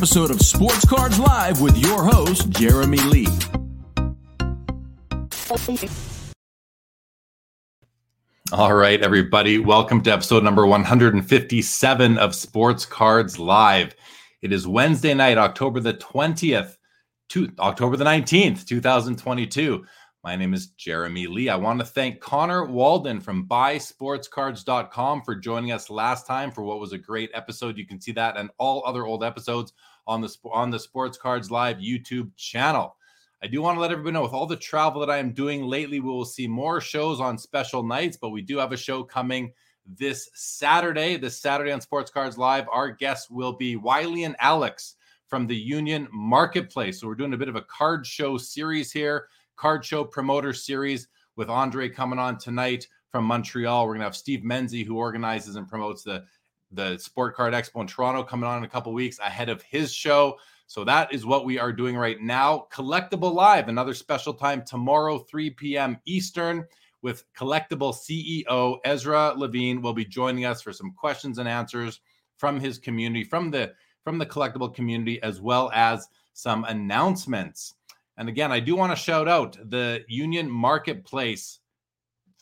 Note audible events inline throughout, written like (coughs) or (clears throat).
episode of Sports Cards Live with your host, Jeremy Lee. All right, everybody. Welcome to episode number 157 of Sports Cards Live. It is Wednesday night, October the 20th, to October the 19th, 2022. My name is Jeremy Lee. I want to thank Connor Walden from buysportscards.com for joining us last time for what was a great episode. You can see that and all other old episodes on the on the Sports Cards Live YouTube channel. I do want to let everybody know with all the travel that I am doing lately, we will see more shows on special nights, but we do have a show coming this Saturday. This Saturday on Sports Cards Live, our guests will be Wiley and Alex from the Union Marketplace. So we're doing a bit of a card show series here, card show promoter series with Andre coming on tonight from Montreal. We're gonna have Steve Menzie, who organizes and promotes the the Sport Card Expo in Toronto, coming on in a couple weeks ahead of his show. So that is what we are doing right now. Collectible Live, another special time tomorrow, 3 p.m. Eastern, with Collectible CEO Ezra Levine will be joining us for some questions and answers from his community, from the from the collectible community, as well as some announcements. And again, I do want to shout out the Union Marketplace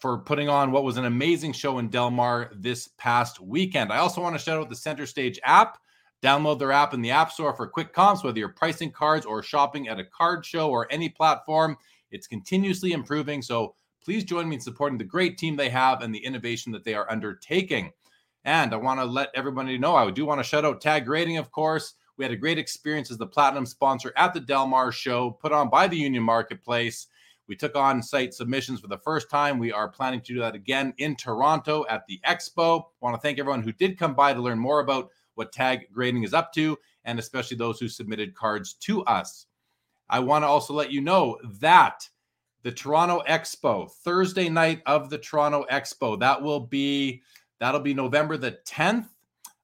for putting on what was an amazing show in Delmar this past weekend. I also want to shout out the Center Stage app. Download their app in the App Store for quick comps, whether you're pricing cards or shopping at a card show or any platform. It's continuously improving. So please join me in supporting the great team they have and the innovation that they are undertaking. And I want to let everybody know I do want to shout out Tag Grading, of course. We had a great experience as the platinum sponsor at the Delmar show, put on by the Union Marketplace. We took on site submissions for the first time. We are planning to do that again in Toronto at the Expo. I want to thank everyone who did come by to learn more about what tag grading is up to, and especially those who submitted cards to us. I want to also let you know that the Toronto Expo, Thursday night of the Toronto Expo, that will be that'll be November the 10th.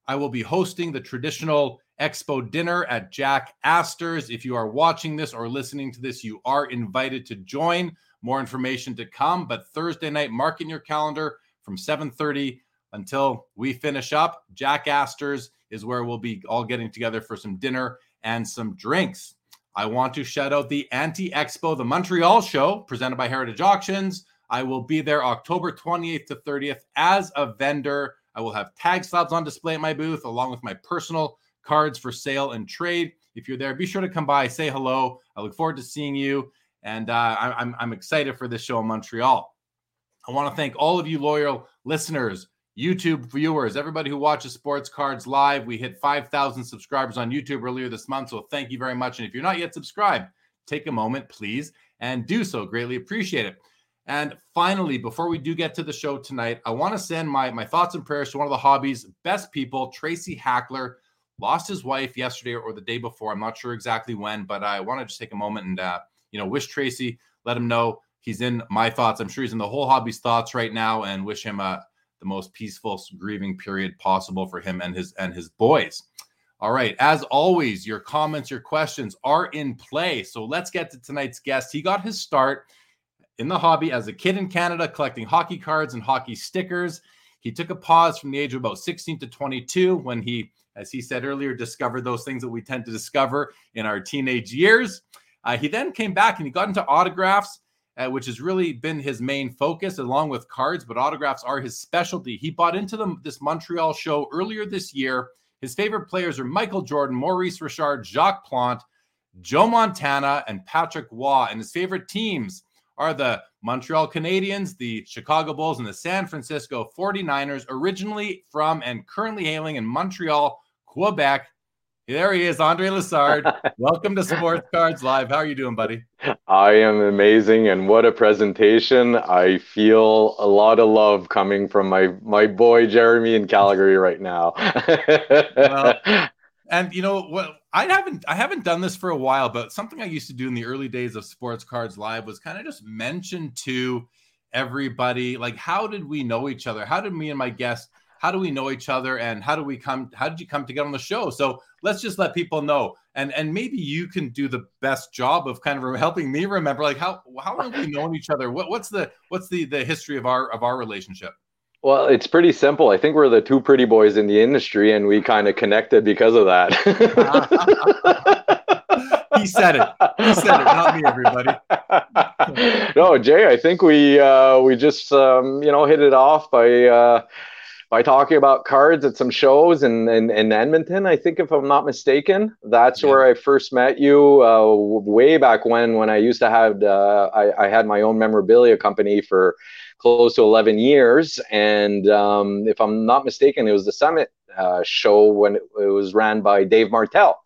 I will be hosting the traditional Expo dinner at Jack Astor's. If you are watching this or listening to this, you are invited to join. More information to come, but Thursday night, mark in your calendar from 7:30 until we finish up. Jack Astor's is where we'll be all getting together for some dinner and some drinks. I want to shout out the Anti Expo, the Montreal show presented by Heritage Auctions. I will be there October 28th to 30th as a vendor. I will have tag slabs on display at my booth along with my personal cards for sale and trade. If you're there, be sure to come by, say hello. I look forward to seeing you. And uh, I'm, I'm excited for this show in Montreal. I want to thank all of you loyal listeners, YouTube viewers, everybody who watches Sports Cards Live. We hit 5,000 subscribers on YouTube earlier this month. So thank you very much. And if you're not yet subscribed, take a moment, please, and do so. Greatly appreciate it. And finally, before we do get to the show tonight, I want to send my, my thoughts and prayers to one of the hobby's best people, Tracy Hackler. Lost his wife yesterday or the day before. I'm not sure exactly when, but I want to just take a moment and, uh, you know, wish Tracy, let him know he's in my thoughts. I'm sure he's in the whole hobby's thoughts right now and wish him a, the most peaceful grieving period possible for him and his and his boys. All right, as always, your comments, your questions are in play. So let's get to tonight's guest. He got his start in the hobby as a kid in Canada collecting hockey cards and hockey stickers. He took a pause from the age of about 16 to 22 when he as he said earlier, discovered those things that we tend to discover in our teenage years. Uh, he then came back and he got into autographs, uh, which has really been his main focus, along with cards. But autographs are his specialty. He bought into the, this Montreal show earlier this year. His favorite players are Michael Jordan, Maurice Richard, Jacques Plante, Joe Montana, and Patrick Roy. And his favorite teams are the Montreal Canadiens, the Chicago Bulls, and the San Francisco 49ers, originally from and currently hailing in Montreal, Quebec. There he is, Andre Lessard. (laughs) Welcome to Sports Cards Live. How are you doing, buddy? I am amazing, and what a presentation! I feel a lot of love coming from my my boy Jeremy in Calgary right now. well, (laughs) and you know what? I haven't I haven't done this for a while, but something I used to do in the early days of Sports Cards Live was kind of just mention to everybody like how did we know each other? How did me and my guest how do we know each other and how do we come how did you come to get on the show? So let's just let people know. And and maybe you can do the best job of kind of helping me remember like how how long have we known each other? What what's the what's the the history of our of our relationship? Well, it's pretty simple. I think we're the two pretty boys in the industry, and we kind of connected because of that. (laughs) he said it. He said it, not me, everybody. (laughs) no, Jay, I think we uh, we just um, you know hit it off by uh, by talking about cards at some shows in, in, in Edmonton. I think, if I'm not mistaken, that's yeah. where I first met you uh, way back when when I used to have uh, I, I had my own memorabilia company for close to 11 years. And um, if I'm not mistaken, it was the Summit uh, show when it, it, was ran by Dave Martell.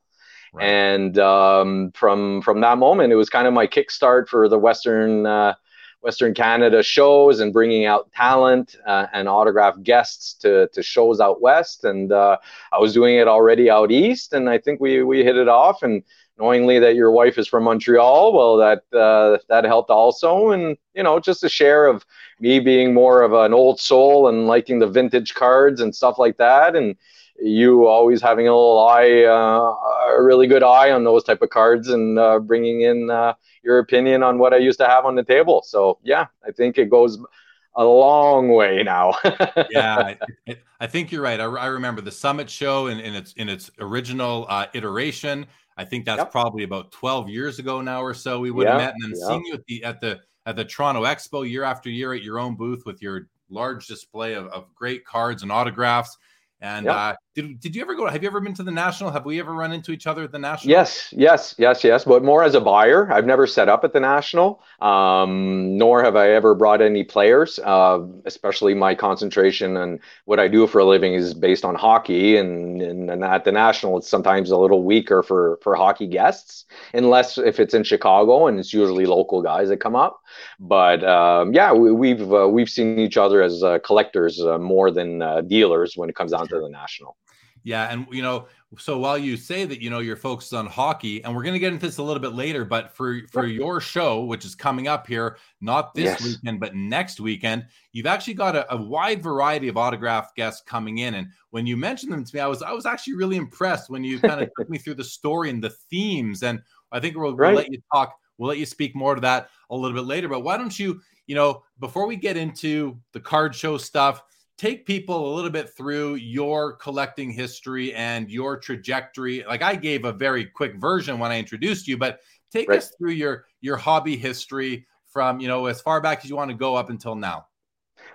Right. And um, from from that moment, it was kind of my kickstart for the Western uh, Western Canada shows and bringing out talent uh, and autograph guests to, to shows out west. And uh, I was doing it already out east, and I think we we hit it off. And knowingly that your wife is from Montreal, well, that uh, that helped also, and you know, just a share of me being more of an old soul and liking the vintage cards and stuff like that, and you always having a little eye, uh, a really good eye on those type of cards, and uh, bringing in uh, your opinion on what I used to have on the table. So yeah, I think it goes a long way now. (laughs) yeah, I, I, think you're right. I, I, remember the Summit show in, in its in its original uh, iteration. I think that's yep. probably about 12 years ago now or so. We would have met and then seen you at the at the at the Toronto Expo year after year at your own booth with your large display of, of great cards and autographs. And yep. uh, did, did you ever go? Have you ever been to the national? Have we ever run into each other at the national? Yes, yes, yes, yes. But more as a buyer. I've never set up at the national, um, nor have I ever brought any players. Uh, especially my concentration and what I do for a living is based on hockey, and, and, and at the national, it's sometimes a little weaker for for hockey guests, unless if it's in Chicago and it's usually local guys that come up. But um, yeah, we, have we've, uh, we've seen each other as uh, collectors uh, more than uh, dealers when it comes down to the national. Yeah, and you know, so while you say that you know you're focused on hockey, and we're going to get into this a little bit later, but for for your show, which is coming up here, not this yes. weekend, but next weekend, you've actually got a, a, wide variety of autograph guests coming in. And when you mentioned them to me, I was I was actually really impressed when you kind of took me through the story and the themes. And I think we'll, right. we'll let you talk. We'll let you speak more to that a little bit later. But why don't you, you know, before we get into the card show stuff take people a little bit through your collecting history and your trajectory. Like I gave a very quick version when I introduced you, but take right. us through your your hobby history from you know as far back as you want to go up until now.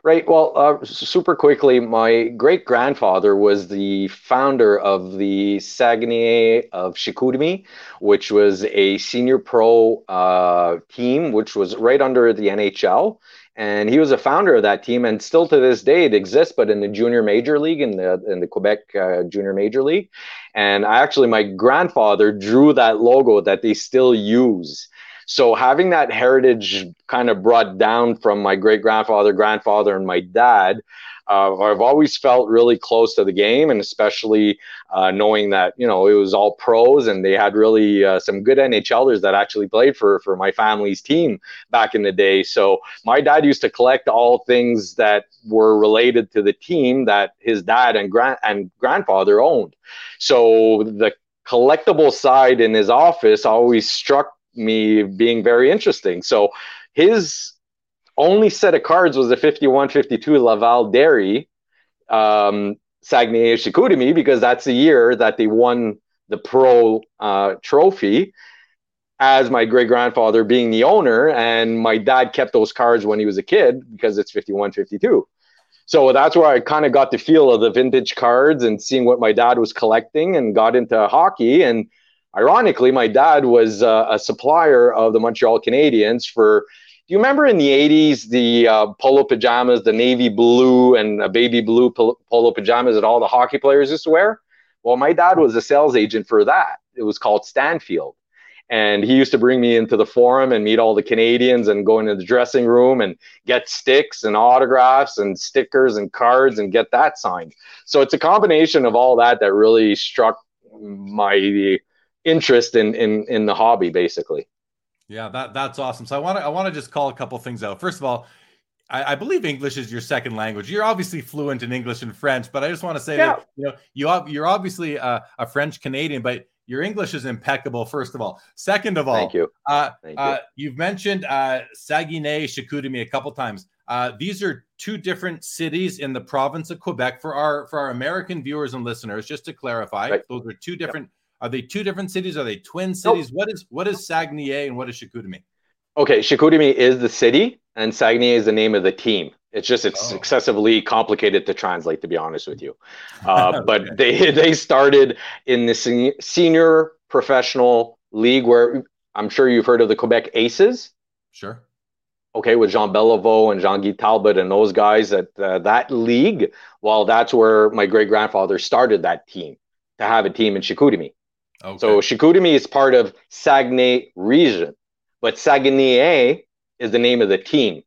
Right. Well, uh, super quickly, my great grandfather was the founder of the Saguenay of Chicoutimi, which was a senior pro uh, team, which was right under the NHL and he was a founder of that team and still to this day it exists but in the junior major league in the in the quebec uh, junior major league. And I actually my grandfather drew that logo that they still use. So having that heritage kind of brought down from my great grandfather grandfather and my dad uh, I've always felt really close to the game, and especially uh, knowing that you know it was all pros and they had really uh, some good NHLers that actually played for for my family's team back in the day. So my dad used to collect all things that were related to the team that his dad and grand and grandfather owned. So the collectible side in his office always struck me being very interesting. So his only set of cards was the 51 52 Laval Dairy. Um, Saguenay Chicoutimi because that's the year that they won the pro uh, trophy as my great grandfather being the owner. And my dad kept those cards when he was a kid because it's 51 52. So that's where I kind of got the feel of the vintage cards and seeing what my dad was collecting and got into hockey. And ironically, my dad was uh, a supplier of the Montreal Canadiens for. Do you remember in the 80s the uh, polo pajamas, the navy blue and baby blue polo pajamas that all the hockey players used to wear? Well, my dad was a sales agent for that. It was called Stanfield. And he used to bring me into the forum and meet all the Canadiens and go into the dressing room and get sticks and autographs and stickers and cards and get that signed. So it's a combination of all that that really struck my interest in in in the hobby, basically. Yeah, that that's awesome. So I want to I want to just call a couple things out. First of all, I, I, believe English is your second language. You're obviously fluent in English and French, but I just want to say yeah. that you know you you're obviously a, a French Canadian, but your English is impeccable. First of all, second of all, thank you. Uh, thank uh, you. You've mentioned uh, Saguenay, Chicoutimi a couple times. Uh, these are two different cities in the province of Quebec. For our for our American viewers and listeners, just to clarify, right. those are two different. Yep. Are they two different cities? Are they twin cities? Nope. What is what is Saguenay and what is Chicoutimi? Okay, Chicoutimi is the city, and Saguenay is the name of the team. It's just it's oh. excessively complicated to translate, to be honest with you. (laughs) Uh, okay. But they (laughs) they started in the senior professional league, where I'm sure you've heard of the Quebec Aces. Sure. Okay, with Jean Beliveau and Jean Guy Talbot and those guys at uh, that league. Well, that's where my great grandfather started that team to have a team in Chicoutimi. Okay. So Chicoutimi is part of Saguenay region, but Saguenay is the name of the team.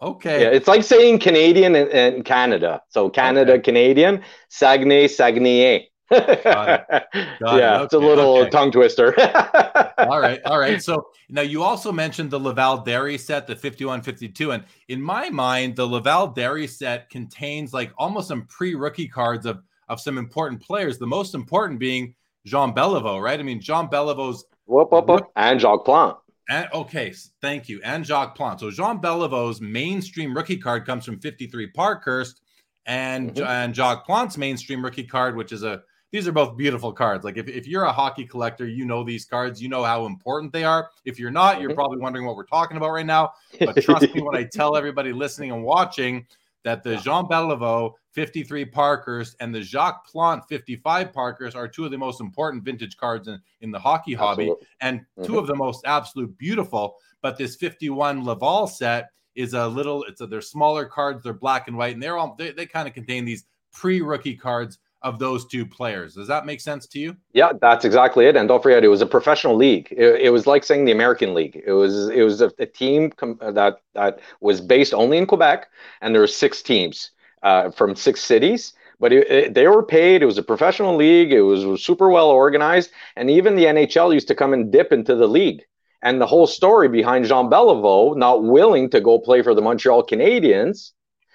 Okay. Yeah, it's like saying Canadian and, Canada. So Canada, okay. Canadian, Saguenay, Saguenay. Got it. Got yeah, it. Okay. it's a little okay. tongue twister. (laughs) all right, all right. So now you also mentioned the Laval Dairy set, the 5152. And in my mind, the Laval Dairy set contains like almost some pre-rookie cards of, of some important players. The most important being Jean Beliveau, right? I mean, Jean Beliveau's whoop, whoop, whoop. and Jacques Plante. And, okay, thank you. And Jacques Plante. So Jean Beliveau's mainstream rookie card comes from 53 Parkhurst, and mm-hmm. and Jacques Plante's mainstream rookie card, which is a these are both beautiful cards. Like if, if you're a hockey collector, you know these cards, you know how important they are. If you're not, you're mm-hmm. probably wondering what we're talking about right now. But trust me when I (laughs) tell everybody listening and watching that the Jean Beliveau 53 Parkhurst and the Jacques Plante 55 Parkhurst are two of the most important vintage cards in, in the hockey hobby Absolutely. and mm-hmm. two of the most absolute beautiful. But this 51 Laval set is a little, it's a, they're smaller cards, they're black and white, and they're all, they, they kind of contain these pre rookie cards of those two players. Does that make sense to you? Yeah, that's exactly it. And don't forget, it was a professional league. It, it was like saying the American League. It was it was a, a team com- that that was based only in Quebec, and there were six teams uh, from six cities. But it, it, they were paid. It was a professional league. It was, was super well organized, and even the NHL used to come and dip into the league. And the whole story behind Jean Beliveau not willing to go play for the Montreal Canadiens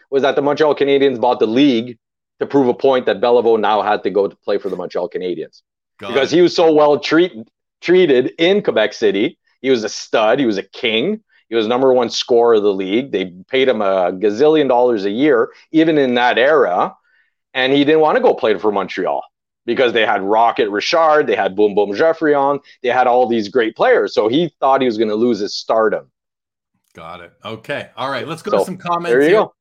was that the Montreal Canadiens bought the league to prove a point that Beliveau now had to go to play for the Montreal Canadiens Got because it. he was so well treat, treated in Quebec City. He was a stud. He was a king. He was number one scorer of the league. They paid him a gazillion dollars a year, even in that era. And he didn't want to go play for Montreal because they had Rocket Richard, they had Boom Boom Geoffrion, they had all these great players. So he thought he was going to lose his stardom. Got it. Okay. All right. Let's go so, to some comments. There you here. go.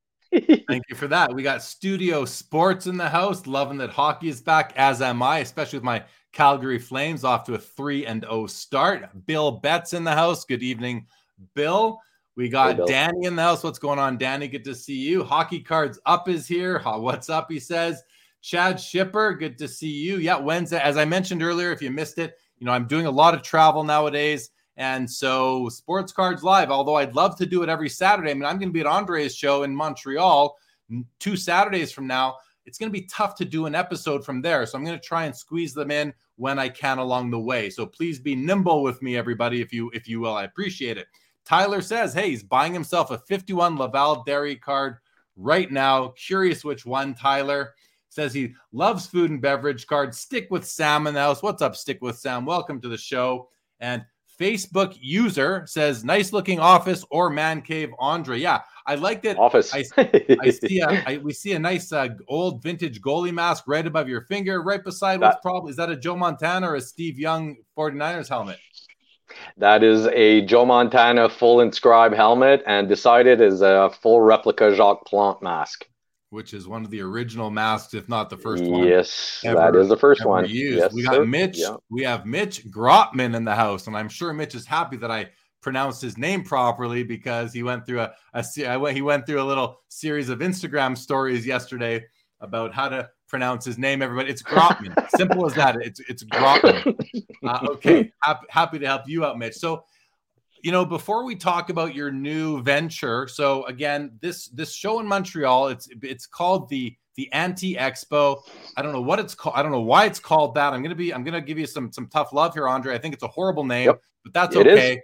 Thank you for that. We got Studio Sports in the house, loving that hockey is back, as am I, especially with my Calgary Flames off to a 3 and 0 start. Bill Betts in the house. Good evening, Bill. We got hey, Danny in the house. What's going on, Danny? Good to see you. Hockey Cards Up is here. What's up? He says. Chad Shipper, good to see you. Yeah, Wednesday, as I mentioned earlier, if you missed it, you know, I'm doing a lot of travel nowadays. And so, Sports Cards Live, although I'd love to do it every Saturday, I mean, I'm going to be at Andre's show in Montreal two Saturdays from now. It's going to be tough to do an episode from there. So, I'm going to try and squeeze them in when I can along the way. So, please be nimble with me, everybody, if you if you will. I appreciate it. Tyler says, hey, he's buying himself a 51 Laval Dairy card right now. Curious which one, Tyler. Says he loves food and beverage cards. Stick with Sam in the house. What's up, Stick with Sam? Welcome to the show. And Facebook user says, "Nice looking office or man cave, Andre." Yeah, I like that. Office. I, (laughs) I see. A, I, we see a nice uh, old vintage goalie mask right above your finger, right beside that, what's probably is that a Joe Montana or a Steve Young 49ers helmet? That is a Joe Montana full inscribe helmet, and decided is a full replica Jacques Plante mask which is one of the original masks, if not the first one. Yes, ever, that is the first one. Used. Yes, we got sir. Mitch. Yeah. We have Mitch Grotman in the house, and I'm sure Mitch is happy that I pronounced his name properly because he went through a, a he went through a little series of Instagram stories yesterday about how to pronounce his name. Everybody, it's Grotman. Simple as that. It's it's Grotman. (laughs) Uh, okay, happy, happy to help you out, Mitch. So you know before we talk about your new venture so again this this show in montreal it's it's called the the anti expo i don't know what it's called i don't know why it's called that i'm gonna be i'm gonna give you some some tough love here andre i think it's a horrible name yep. but that's it okay is.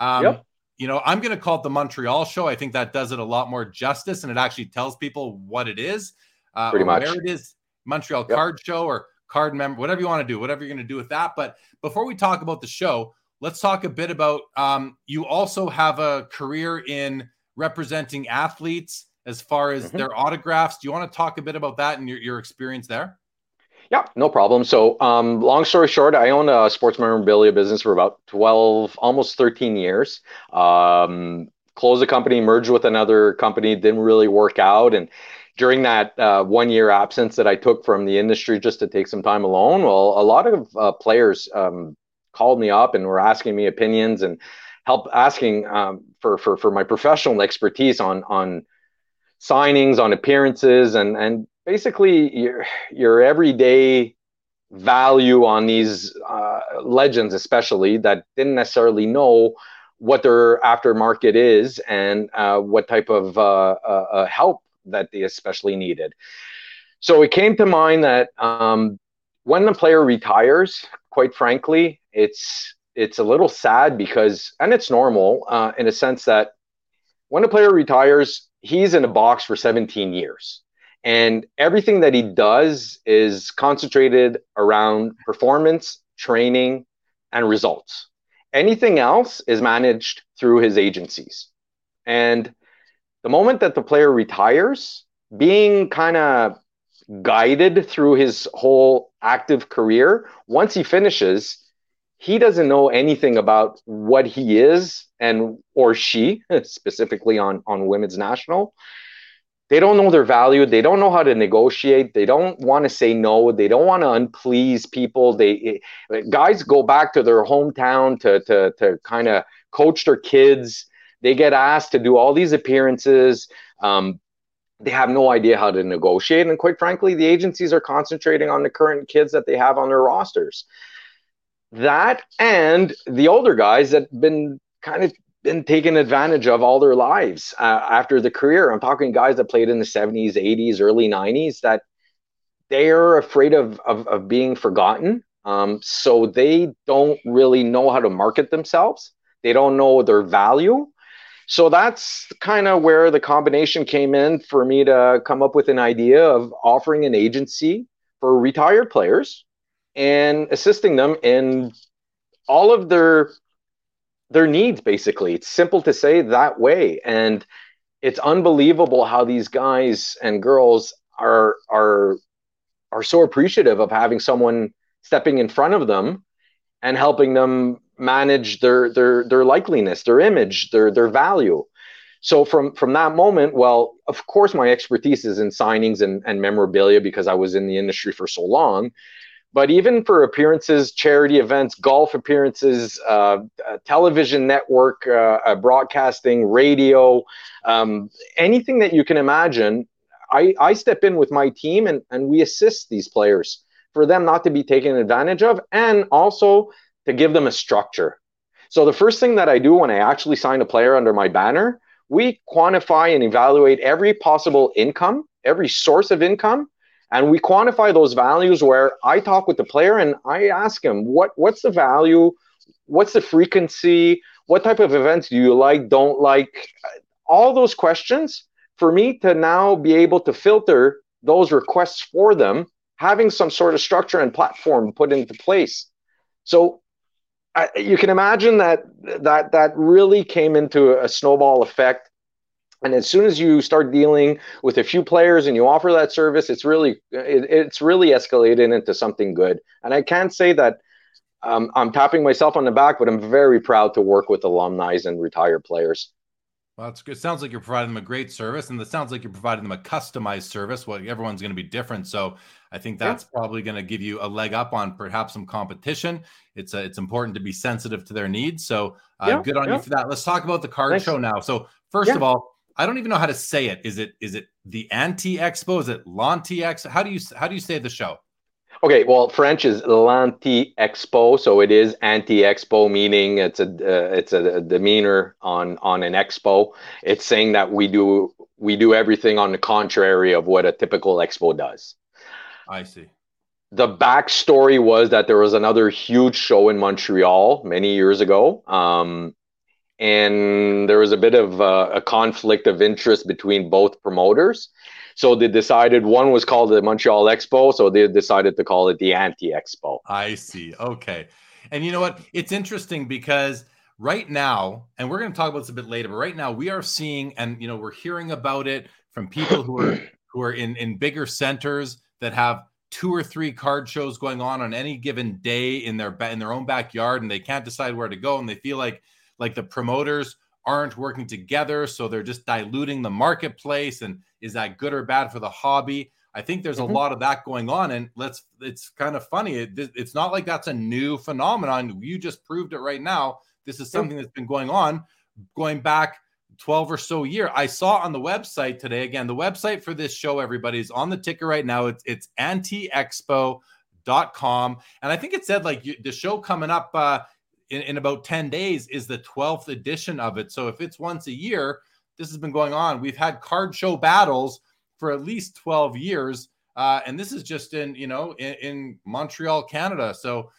um yep. you know i'm gonna call it the montreal show i think that does it a lot more justice and it actually tells people what it is uh Pretty much. where it is montreal Yep. card show or card member whatever you want to do whatever you're gonna do with that but before we talk about the show let's talk a bit about um, you also have a career in representing athletes as far as Mhm. their autographs do you want to talk a bit about that and your, your experience there Yeah, no problem. So, um, long story short, I owned a sports memorabilia business for about 12, almost 13 years. Um, closed the company, merged with another company, didn't really work out. And during that uh, one year absence that I took from the industry just to take some time alone, well, a lot of uh, players um, called me up and were asking me opinions and help asking um, for, for, for my professional expertise on, on signings, on appearances, and, and basically your your everyday value on these uh, legends, especially that didn't necessarily know what their aftermarket is and uh, what type of uh, uh, help that they especially needed. So it came to mind that um, when the player retires, quite frankly, it's it's a little sad because, and it's normal uh, in a sense that when a player retires, he's in a box for 17 years. And everything that he does is concentrated around performance training and results. Anything else is managed through his agencies. And the moment that the player retires being kind of guided through his whole active career once he finishes he doesn't know anything about what he is and or she (laughs) specifically on on women's national. They don't know their value. They don't know how to negotiate. They don't want to say no. They don't want to unplease people. They guys go back to their hometown to to to kind of coach their kids. They get asked to do all these appearances. Um, they have no idea how to negotiate and quite frankly the agencies are concentrating on the current kids that they have on their rosters that and the older guys that been kind of been taken advantage of all their lives uh, after the career. I'm talking guys that played in the 70s, 80s, early 90s that they're afraid of, of, of being forgotten. Um, so they don't really know how to market themselves. They don't know their value. So that's kind of where the combination came in for me to come up with an idea of offering an agency for retired players and assisting them in all of their their needs basically. It's simple to say that way and it's unbelievable how these guys and girls are are are so appreciative of having someone stepping in front of them and helping them manage their their their likeliness their image their their value. So from from that moment well of course my expertise is in signings and, and memorabilia because i was in the industry for so long. But even for appearances, charity events, golf appearances, uh, television network, uh, uh, broadcasting, radio, um, anything that you can imagine, I, I step in with my team and, and we assist these players for them not to be taken advantage of and also to give them a structure. So the first thing that I do when I actually sign a player under my banner, we quantify and evaluate every possible income, every source of income and we quantify those values where I talk with the player and I ask him what what's the value, what's the frequency, what type of events do you like, don't like, all those questions for me to now be able to filter those requests for them, having some sort of structure and platform put into place. So I, you can imagine that that that really came into a snowball effect and as soon as you start dealing with a few players and you offer that service it's really it, it's really escalated into something good and i can't say that um, i'm tapping myself on the back but i'm very proud to work with alumni and retired players well, good. It sounds like you're providing them a great service, and it sounds like you're providing them a customized service. Well, everyone's going to be different, so I think that's yeah. probably going to give you a leg up on perhaps some competition. It's a, uh, it's important to be sensitive to their needs. So uh, yeah, good on yeah. you for that. Let's talk about the card nice. show now. So first of all, I don't even know how to say it. Is it is it the Anti Expo? Is it Lanti Expo? How do you how do you say the show? Okay, well, French is Lanti Expo, so it is Anti Expo, meaning it's a uh, it's a demeanor on on an expo. It's saying that we do we do everything on the contrary of what a typical expo does. I see. The backstory was that there was another huge show in Montreal many years ago. Um, and there was a bit of uh, a conflict of interest between both promoters. So they decided one was called the Montreal Expo, so they decided to call it the Anti Expo. I see. Okay. And you know what? It's interesting because right now, and we're going to talk about this a bit later, but right now we are seeing and you know we're hearing about it from people who are who are in in bigger centers that have two or three card shows going on on any given day in their in their own backyard and they can't decide where to go and they feel like like the promoters aren't working together so they're just diluting the marketplace and is that good or bad for the hobby? I think there's mm-hmm. a lot of that going on and let's it's kind of funny it, it's not like that's a new phenomenon. You just proved it right now. This is something that's been going on. Going back 12 or so year i saw on the website today again the website for this show everybody is on the ticker right now it's it's antiexpo.com and i think it said like you, the show coming up uh in, in about 10 days is the 12th edition of it. So if it's once a year, this has been going on. We've had card show battles for at least 12 years. Uh, and this is just in, you know, in, in Montreal, Canada. So,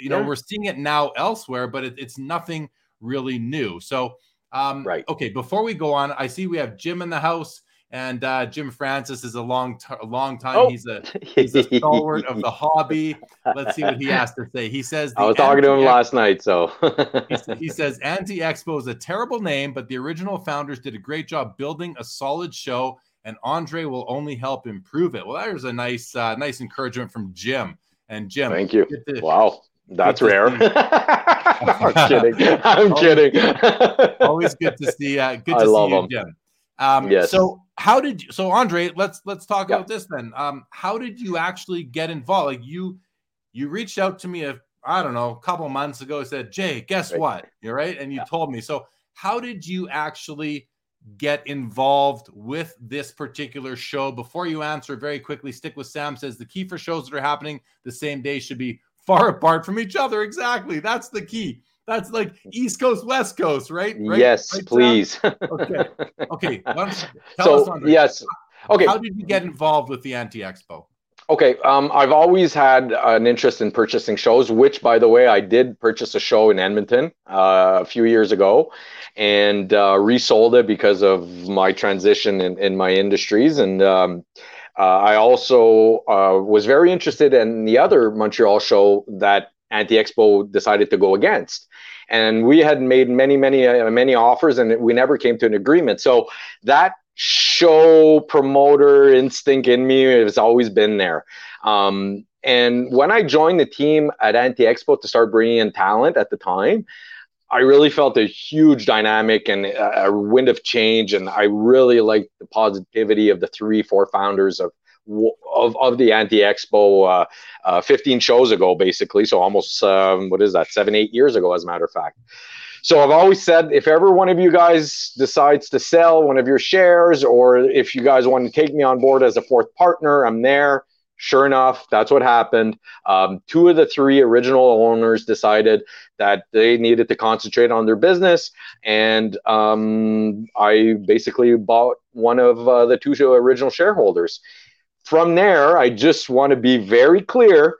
you know, yeah. we're seeing it now elsewhere, but it, it's nothing really new. So, um, right. Okay. Before we go on, I see we have Jim in the house. And uh, Jim Francis is a long, t- a long time. Oh. He's a he's a stalwart of the (laughs) hobby. Let's see what he has to say. He says I was talking to him last night, so (laughs) he, he says Anti Expo is a terrible name, but the original founders did a great job building a solid show, and Andre will only help improve it. Well, there's a nice, uh, nice encouragement from Jim. And Jim, thank you. Wow. That's rare. (laughs) I'm kidding. I'm kidding. always (laughs) good to see. Uh, good to I see you. Jim. Um, yes. So how did you, so Andre? Let's let's talk yeah. about this then. Um, how did you actually get involved? Like you you reached out to me a I don't know a couple months ago. Said Jay, guess right. what? You're right, and you yeah. told me. So how did you actually get involved with this particular show? Before you answer, very quickly, stick with Sam. Says the key for shows that are happening the same day should be far apart from each other. Exactly, that's the key. That's like East Coast, West Coast, right? right? Yes, right, please. (laughs) okay. Okay. (laughs) so, us, yes. Okay. How did you get involved with the Anti Expo? Okay, um, I've always had an interest in purchasing shows, which, by the way, I did purchase a show in Edmonton uh, a few years ago and uh, resold it because of my transition in, in my industries. And um, I also uh, was very interested in the other Montreal show that Anti Expo decided to go against. And we had made many, many, uh, many offers, and we never came to an agreement. So that show promoter instinct in me has always been there. Um, and when I joined the team at Anti Expo to start bringing in talent at the time, I really felt a huge dynamic and a wind of change. And I really liked the positivity of the three, four founders of of, of the Anti Expo uh, uh, 15 shows ago, basically. So almost, um, what is that, seven, eight years ago, as a matter of fact. So I've always said if ever one of you guys decides to sell one of your shares, or if you guys want to take me on board as a fourth partner, I'm there. Sure enough, that's what happened. Um, two of the three original owners decided that they needed to concentrate on their business, and um, I basically bought one of uh, the two original shareholders from there, I just want to be very clear.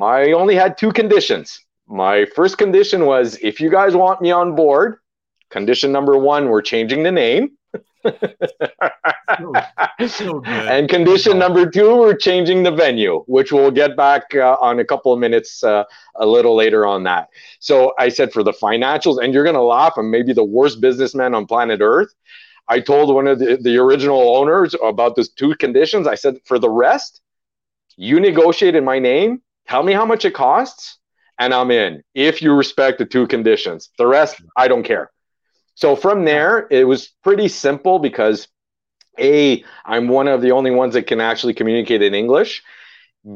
I only had two conditions. My first condition was if you guys want me on board, condition number one, we're changing the name. So, so and condition number two, we're changing the venue, which we'll get back uh, on a couple of minutes uh, a little later on that. So I said for the financials, and you're going to laugh, I'm maybe the worst businessman on planet Earth. I told one of the, the original owners about those two conditions. I said, for the rest, you negotiate in my name, tell me how much it costs, and I'm in if you respect the two conditions. The rest, I don't care. So from there, it was pretty simple because A, I'm one of the only ones that can actually communicate in English.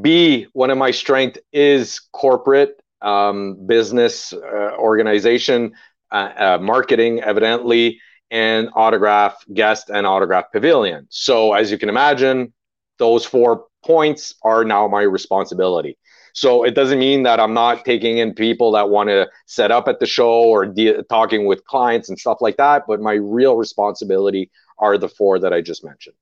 B, one of my strength is corporate um, business, uh, organization, uh, uh, marketing, evidently, and autograph guest and autograph pavilion. So as you can imagine, those four points are now my responsibility. So it doesn't mean that I'm not taking in people that want to set up at the show or de- talking with clients and stuff like that. But my real responsibility are the four that I just mentioned.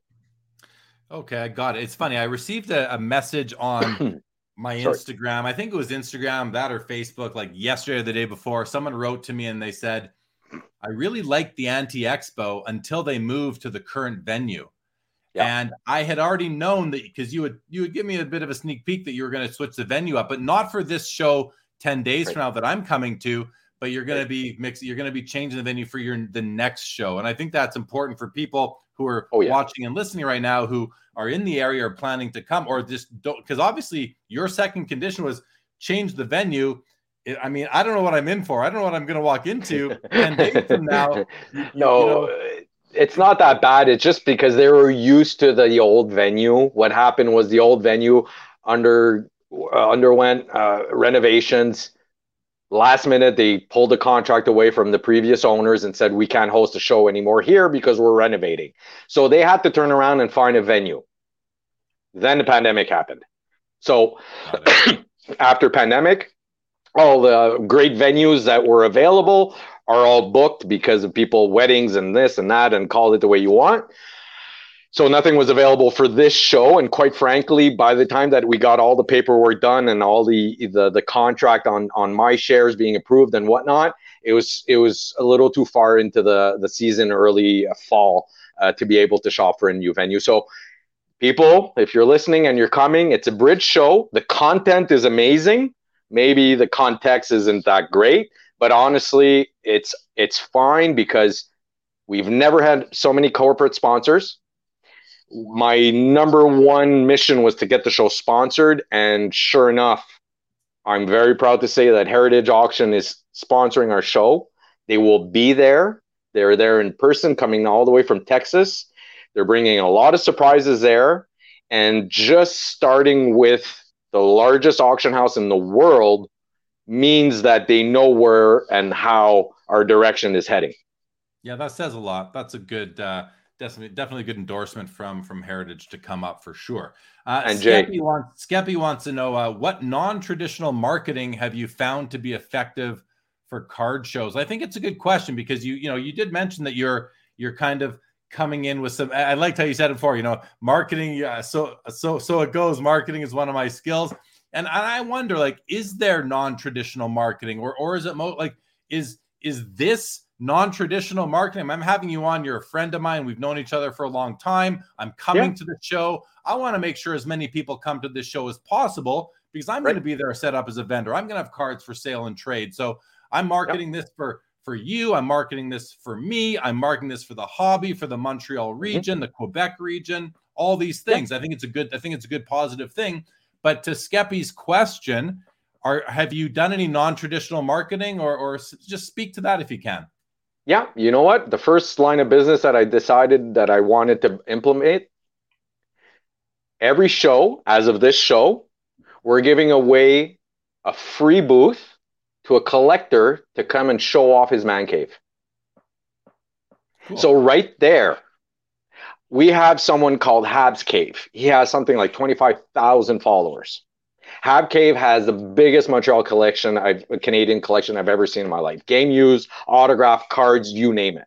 Okay, I got it. It's funny. I received a, a message on (clears throat) my Instagram. I think it was Instagram, that or Facebook, like yesterday or the day before. Someone wrote to me and they said, I really liked the Anti Expo until they moved to the current venue. And I had already known that because you would you would give me a bit of a sneak peek that you were going to switch the venue up, but not for this show 10 days right. from now that I'm coming to, but you're going right. to be mixing, you're going to be changing the venue for your the next show. And I think that's important for people who are oh, yeah. watching and listening right now who are in the area or planning to come or just don't because obviously your second condition was change the venue. I mean, I don't know what I'm in for. I don't know what I'm going to walk into (laughs) 10 days from now. You, no, you know, uh, it's not that bad. It's just because they were used to the old venue. What happened was the old venue under uh, underwent uh, renovations. Last minute, they pulled the contract away from the previous owners and said we can't host a show anymore here because we're renovating. So they had to turn around and find a venue. Then the pandemic happened. So (coughs) after pandemic, all the great venues that were available are all booked because of people weddings and this and that and call it the way you want. So nothing was available for this show. And quite frankly by the time that we got all the paperwork done and all the the, the contract on on my shares being approved and whatnot it was it was a little too far into the the season early fall uh, to be able to shop for a new venue. So people if you're listening and you're coming it's a bridge show. The content is amazing. Maybe the context isn't that great but honestly, it's it's fine because we've never had so many corporate sponsors. My number one mission was to get the show sponsored, and sure enough, I'm very proud to say that Heritage Auction is sponsoring our show. They will be there. They're there in person, coming all the way from Texas. They're bringing a lot of surprises there. And just starting with the largest auction house in the world means that they know where and how our direction is heading. Yeah, that says a lot. That's a good, uh, definitely, definitely good endorsement from from Heritage to come up for sure. Uh, and Skeppy Jay wants Skeppy wants to know uh, what non-traditional marketing have you found to be effective for card shows? I think it's a good question because you you know you did mention that you're you're kind of coming in with some. I liked how you said it before. You know, marketing. Yeah, so so so it goes. Marketing is one of my skills. And I wonder, like, is there non-traditional marketing, or or is it mo- like is is this non-traditional marketing? I'm having you on. You're a friend of mine. We've known each other for a long time. I'm coming yeah. to the show. I want to make sure as many people come to this show as possible because I'm right. going to be there set up as a vendor. I'm going to have cards for sale and trade. So I'm marketing this for for you. I'm marketing this for me. I'm marketing this for the hobby, for the Montreal mm-hmm. region, mm-hmm. the Quebec region, all these things. I think it's a good. I think it's a good positive thing. But to Skeppy's question, are have you done any non-traditional marketing or or just speak to that if you can? Yeah, you know what? The first line of business that I decided that I wanted to implement every show as of this show, we're giving away a free booth to a collector to come and show off his man cave. Cool. So right there, we have someone called Habs Cave. He has something like 25,000 followers. Hab Cave has the biggest Montreal collection, I've, a Canadian collection I've ever seen in my life. Game used, autograph cards, you name it.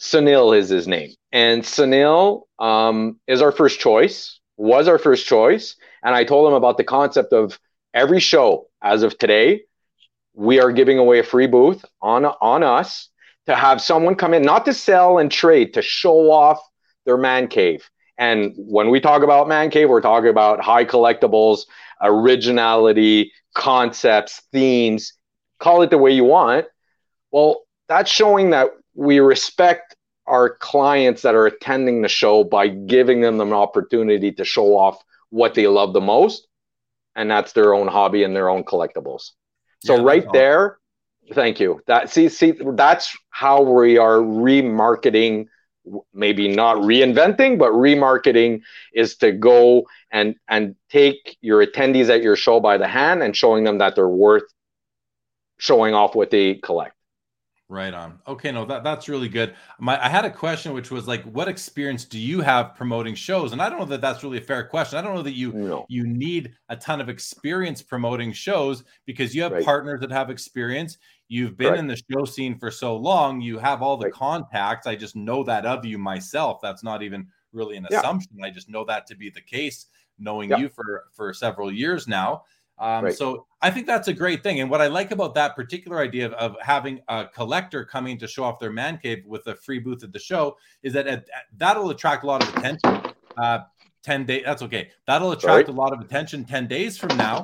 Sunil is his name. And Sunil um, is our first choice, was our first choice. And I told him about the concept of every show as of today, we are giving away a free booth on, on us to have someone come in, not to sell and trade, to show off their man cave. And when we talk about man cave, we're talking about high collectibles, originality, concepts, themes, call it the way you want. Well, that's showing that we respect our clients that are attending the show by giving them an opportunity to show off what they love the most, and that's their own hobby and their own collectibles. So yeah, right there, thank you. That see see that's how we are remarketing maybe not reinventing but remarketing is to go and and take your attendees at your show by the hand and showing them that they're worth showing off what they collect Right on. Okay, no, that, that's really good. My, I had a question which was like, what experience do you have promoting shows? And I don't know that that's really a fair question. I don't know that you no. you need a ton of experience promoting shows because you have right. partners that have experience. You've been right. in the show scene for so long. You have all the right. contacts. I just know that of you myself. That's not even really an yeah. assumption. I just know that to be the case, knowing yeah. you for for several years now. Um, right. So I think that's a great thing. And what I like about that particular idea of, of, having a collector coming to show off their man cave with a free booth at the show is that it, that'll attract a lot of attention. Uh, 10 days, that's okay. That'll attract right. a lot of attention 10 days from now.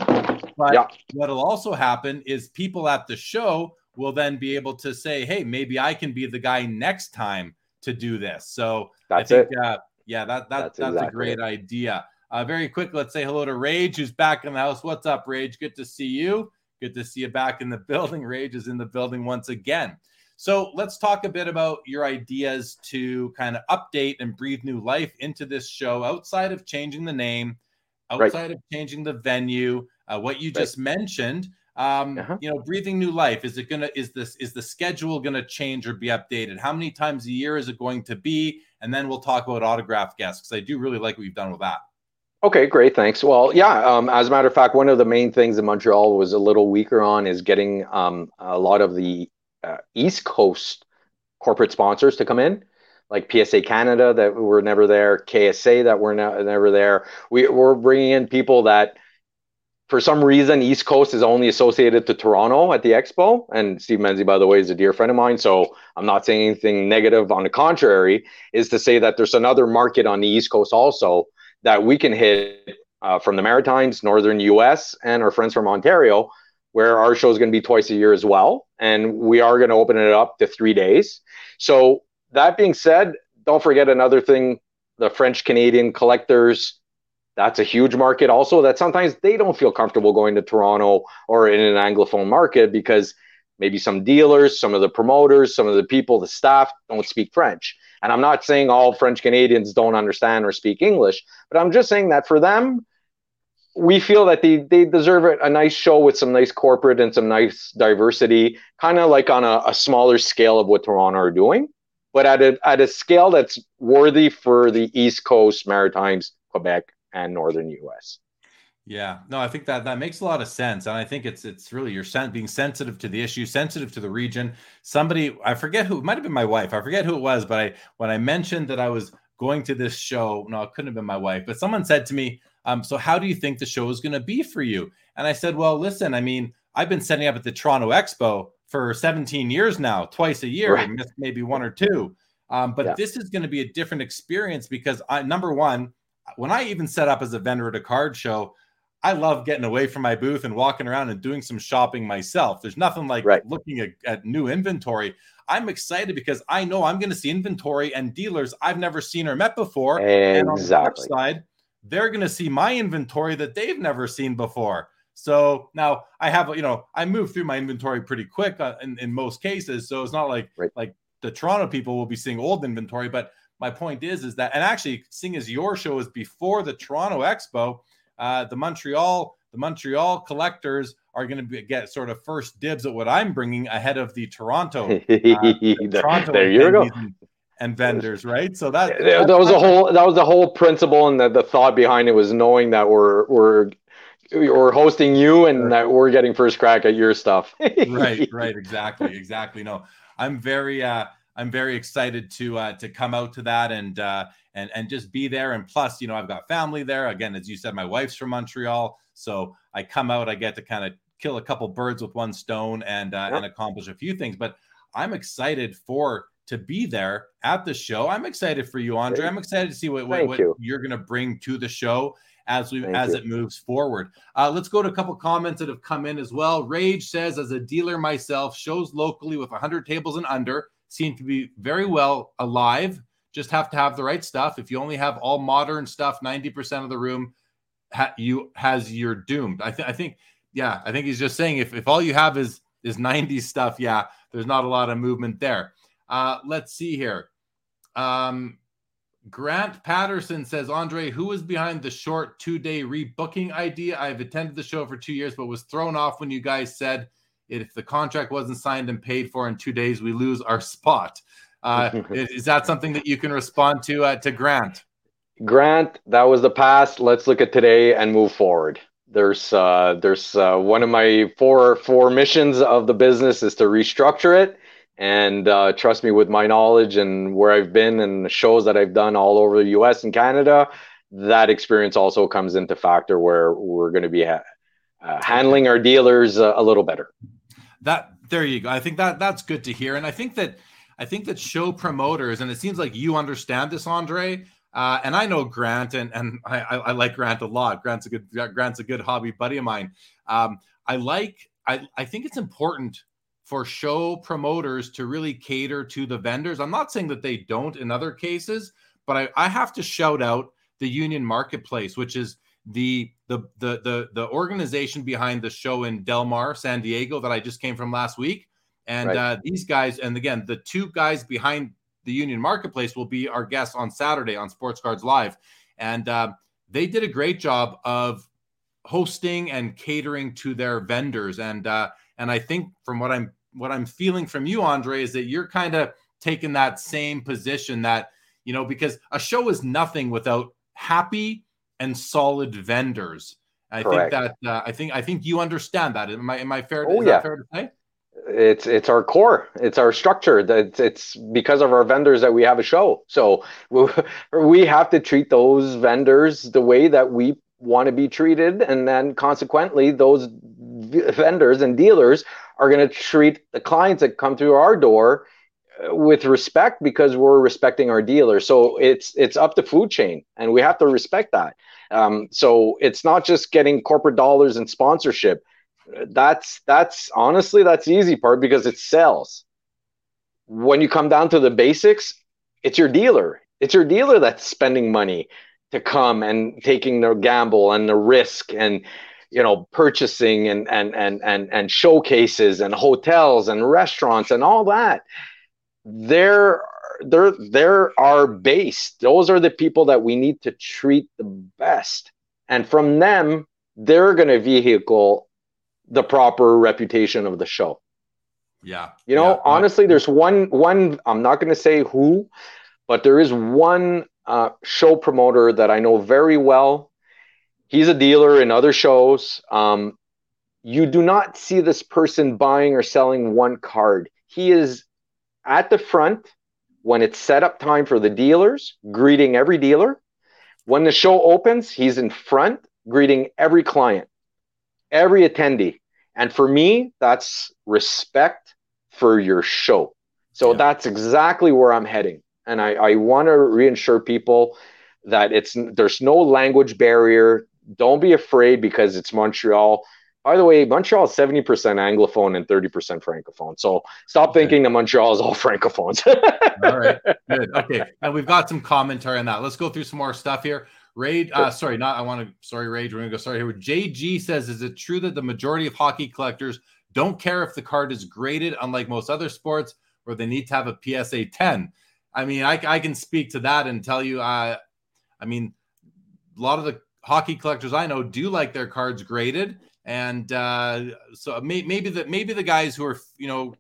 But yeah. what'll also happen is people at the show will then be able to say, hey, maybe I can be the guy next time to do this. So that's I think, it. Uh, yeah, that, that that's, that's exactly a great it. idea. Uh, very quick, let's say hello to Rage, who's back in the house. What's up, Rage? Good to see you. Good to see you back in the (laughs) building. Rage is in the building once again. So let's talk a bit about your ideas to kind of update and breathe new life into this show outside of changing the name, outside right. of changing the venue, uh, what you just mentioned. Um, uh-huh. You know, breathing new life. Is it gonna? Is this? Is the schedule gonna change or be updated? How many times a year is it going to be? And then we'll talk about autograph guests because I do really like what you've done with that. Okay, great. Thanks. Well, yeah. Um, as a matter of fact, one of the main things that Montreal was a little weaker on is getting um, a lot of the uh, East Coast corporate sponsors to come in, like PSA Canada that were never there, KSA that were ne- never there. We, we're bringing in people that, for some reason, East Coast is only associated to Toronto at the expo. And Steve Menzie, by the way, is a dear friend of mine. So I'm not saying anything negative. On the contrary, is to say that there's another market on the East Coast also that we can hit uh, from the Maritimes, Northern US, and our friends from Ontario, where our show is going to be twice a year as well. And we are going to open it up to three days. So, that being said, don't forget another thing the French Canadian collectors. That's a huge market also that sometimes they don't feel comfortable going to Toronto or in an Anglophone market because maybe some dealers, some of the promoters, some of the people, the staff don't speak French. And I'm not saying all French Canadians don't understand or speak English, but I'm just saying that for them, we feel that they, they deserve a nice show with some nice corporate and some nice diversity, kind of like on a, a smaller scale of what Toronto are doing, but at a, at a scale that's worthy for the East Coast, Maritimes, Quebec, and Northern US. Yeah, no, I think that that makes a lot of sense, and I think it's it's really you're sen- being sensitive to the issue, sensitive to the region. Somebody, I forget who, it might have been my wife. I forget who it was, but I when I mentioned that I was going to this show, no, it couldn't have been my wife, but someone said to me, um, "So how do you think the show is going to be for you?" And I said, "Well, listen, I mean, I've been setting up at the Toronto Expo for 17 years now, twice a year, right. maybe one or two, um, but yeah. this is going to be a different experience because I number one, when I even set up as a vendor at a card show." I love getting away from my booth and walking around and doing some shopping myself. There's nothing like right. looking at, at, new inventory. I'm excited because I know I'm going to see inventory and dealers I've never seen or met before. Exactly. And on the side, they're going to see my inventory that they've never seen before. So now I have, you know, I move through my inventory pretty quick uh, in, in most cases. So it's not like right. like the Toronto people will be seeing old inventory. But my point is, is that, and actually, seeing as your show is before the Toronto Expo, uh, the Montreal the Montreal collectors are going to get sort of first dibs at what I'm bringing ahead of the Toronto. Uh, (laughs) the Toronto there you go. And, vendors, right? So that that, that was a whole that was the whole principle, and the, the thought behind it was knowing that we're we're we're hosting you and that we're getting first crack at your stuff. right, (laughs) right, exactly, exactly. No, I'm very uh I'm very excited to uh to come out to that and uh and and just be there. And plus, you know, I've got family there. Again, as you said, my wife's from Montreal, so I come out, I get to kind of kill a couple birds with one stone and uh, and accomplish a few things. But I'm excited for to be there at the show. I'm excited for you, Andre. I'm excited to see what, what, what you. are going to bring to the show as we Thank as you. it moves forward. Uh, let's go to a couple comments that have come in as well. Rage says, as a dealer myself, shows locally with 100 tables and under seem to be very well alive. Just have to have the right stuff. If you only have all modern stuff, 90% of the room ha- you has you're doomed. I, th- I think, yeah, I think he's just saying if, if all you have is is 90s stuff, yeah, there's not a lot of movement there. Uh, let's see here. Um, Grant Patterson says, Andre, who was behind the short two day rebooking idea? I've attended the show for two years, but was thrown off when you guys said if the contract wasn't signed and paid for in two days, we lose our spot. Uh, (laughs) is that something that you can respond to uh, to Grant? Grant, that was the past. Let's look at today and move forward. There's uh, there's uh, one of my four four missions of the business is to restructure it and uh, trust me, with my knowledge and where I've been and the shows that I've done all over the US and Canada, that experience also comes into factor where we're going to be ha- uh, handling our dealers uh, a little better. That there you go. I think that that's good to hear, and I think that I think that show promoters, and it seems like you understand this, Andre. Uh, and I know Grant, and and I, I, like Grant a lot. Grant's a good Grant's a good hobby buddy of mine. Um, I like I I think it's important for show promoters to really cater to the vendors. I'm not saying that they don't in other cases, but I, I have to shout out the Union Marketplace, which is the, the the the the organization behind the show in Del Mar, San Diego, that I just came from last week. And right. uh, these guys, and again, the two guys behind the Union Marketplace will be our guests on Saturday on Sports Cards Live, and uh, they did a great job of hosting and catering to their vendors. And uh, and I think from what I'm what I'm feeling from you, Andre, is that you're kind of taking that same position that, you know, because a show is nothing without happy and solid vendors. I Correct. think that uh, I think I think you understand that. Am I am I fair? Oh, yeah. fair to say? It's it's our core. It's our structure. That it's because of our vendors that we have a show. So (laughs) we have to treat those vendors the way that we want to be treated, and then consequently, those vendors and dealers are going to treat the clients that come through our door uh, with respect because we're respecting our dealers. So it's it's up the food chain, and we have to respect that. Um, so it's not just getting corporate dollars and sponsorship. That's that's honestly that's the easy part because it sells. When you come down to the basics, it's your dealer. It's your dealer that's spending money to come and taking the gamble and the risk and you know purchasing and and and and and showcases and hotels and restaurants and all that they're they're they're our base those are the people that we need to treat the best and from them they're going to vehicle the proper reputation of the show yeah you know yeah. honestly there's one one i'm not going to say who but there is one uh, show promoter that i know very well he's a dealer in other shows. Um, you do not see this person buying or selling one card. He is at the front when it's set up time for the dealers, greeting every dealer. When the show opens, he's in front, greeting every client, every attendee. And for me, that's respect for your show. So yeah. that's exactly where I'm heading. And I, I want to reassure people that it's there's no language barrier don't be afraid because it's Montreal. By the way, Montreal is 70% Anglophone and 30% Francophone. So stop okay. thinking that Montreal is all (laughs) Francophones. all right. Good. (laughs) Okay. And we've got some commentary on that. Let's go through some more stuff here. Raid, uh, sorry, not I want to sorry, Rage. We're gonna go sorry here. JG says, is it true that the majority of hockey collectors don't care if the card is graded, unlike most other sports, where they need to have a PSA 10? I mean, I, I can speak to that and tell you, uh, I mean, a lot of the hockey collectors I know do like their cards graded, and uh, so may, maybe the maybe the guys who are you know,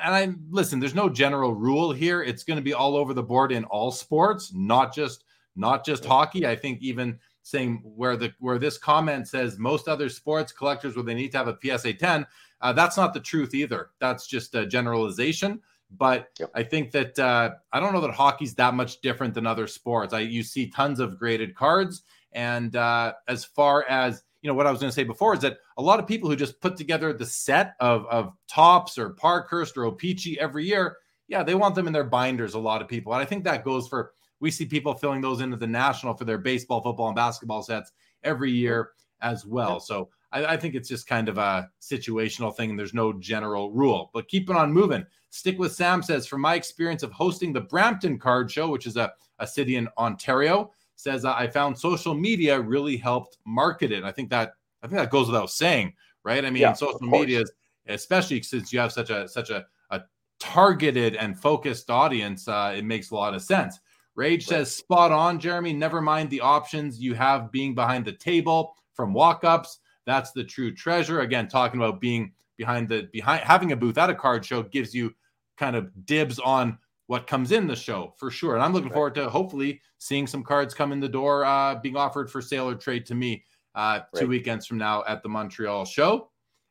and I listen. There's no general rule here. It's going to be all over the board in all sports, not just not just hockey. I think even saying where the where this comment says most other sports collectors where they need to have a PSA 10, uh, that's not the truth either. That's just a generalization. But yep. I think that uh, I don't know that hockey's that much different than other sports. I you see tons of graded cards, and uh, as far as you know what I was going to say before is that a lot of people who just put together the set of of Topps or Parkhurst or O-Pee-Chee every year, yeah, they want them in their binders. A lot of people, and I think that goes for we see people filling those into the national for their baseball, football, and basketball sets every year as well. So I, I, think it's just kind of a situational thing. and There's no general rule, but keep it on moving. Stick with Sam says, from my experience of hosting the Brampton Card Show, which is a, a city in Ontario, says I found social media really helped market it. I think that I think that goes without saying, right? I mean, yeah, social media, is especially since you have such a such a, a targeted and focused audience, uh, it makes a lot of sense. Rage right. says, spot on, Jeremy. Never mind the options you have being behind the table from walk ups. That's the true treasure. Again, talking about being behind the behind having a booth at a card show gives you kind of dibs on what comes in the show for sure. And I'm looking right. forward to hopefully seeing some cards come in the door uh, being offered for sale or trade to me uh, two weekends from now at the Montreal show.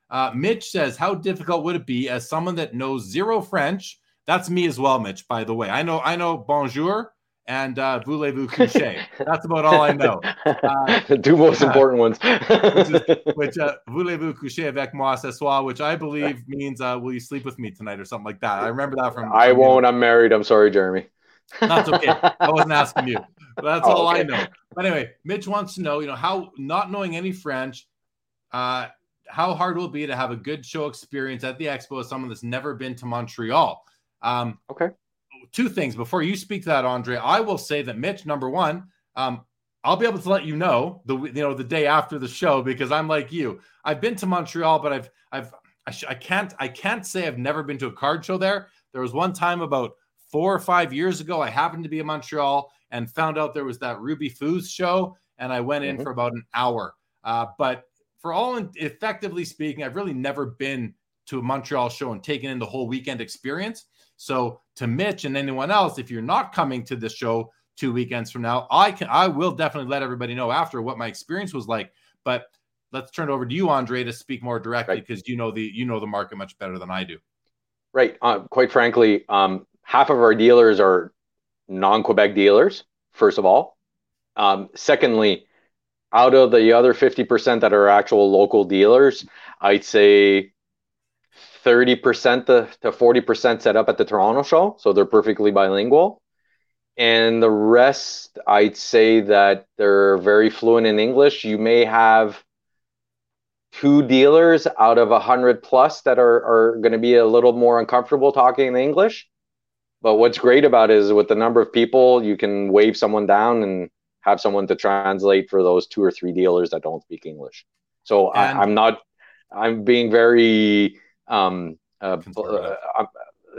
Uh, Mitch says, How difficult would it be as someone that knows zero French? That's me as well, Mitch, by the way. I know I know bonjour and uh, voulez-vous coucher? That's about all I know. Uh, (laughs) the two most important ones. which, is, (laughs) which uh, voulez-vous coucher avec moi ce soir, which I believe means uh, will you sleep with me tonight or something like that. I remember that from. I won't. I'm married. I'm sorry, Jeremy. That's okay. I wasn't asking you. (laughs) That's oh, all okay. I know. But anyway, Mitch wants to know, you know, how not knowing any French, uh, how hard will it be to have a good show experience at the expo as someone that's never been to Montreal? Um, okay two things before you speak to that, Andre. I will say that Mitch, number one, um, I'll be able to let you know the you know the day after the show because I'm like you. I've been to Montreal, but I've I've I, sh- I can't I can't say I've never been to a card show there. There was one time about four or five years ago. I happened to be in Montreal and found out there was that Ruby Foos show, and I went in mm-hmm. for about an hour. Uh, but for all in, effectively speaking, I've really never been to a Montreal show and taken in the whole weekend experience. So to Mitch and anyone else, if you're not coming to the show two weekends from now, I can I will definitely let everybody know after what my experience was like. But let's turn it over to you, Andre, to speak more directly because right. you know the you know the market much better than I do. Right. Uh, quite frankly, um, half of our dealers are non-Quebec dealers. First of all, um, secondly, out of the other 50% that are actual local dealers, I'd say 30% to, to 40% set up at the Toronto show. So they're perfectly bilingual. And the rest, I'd say that they're very fluent in English. You may have two dealers out of a hundred plus that are, are going to be a little more uncomfortable talking in English. But what's great about it is with the number of people, you can wave someone down and have someone to translate for those two or three dealers that don't speak English. So I, I'm not, I'm being very um, uh, uh, um,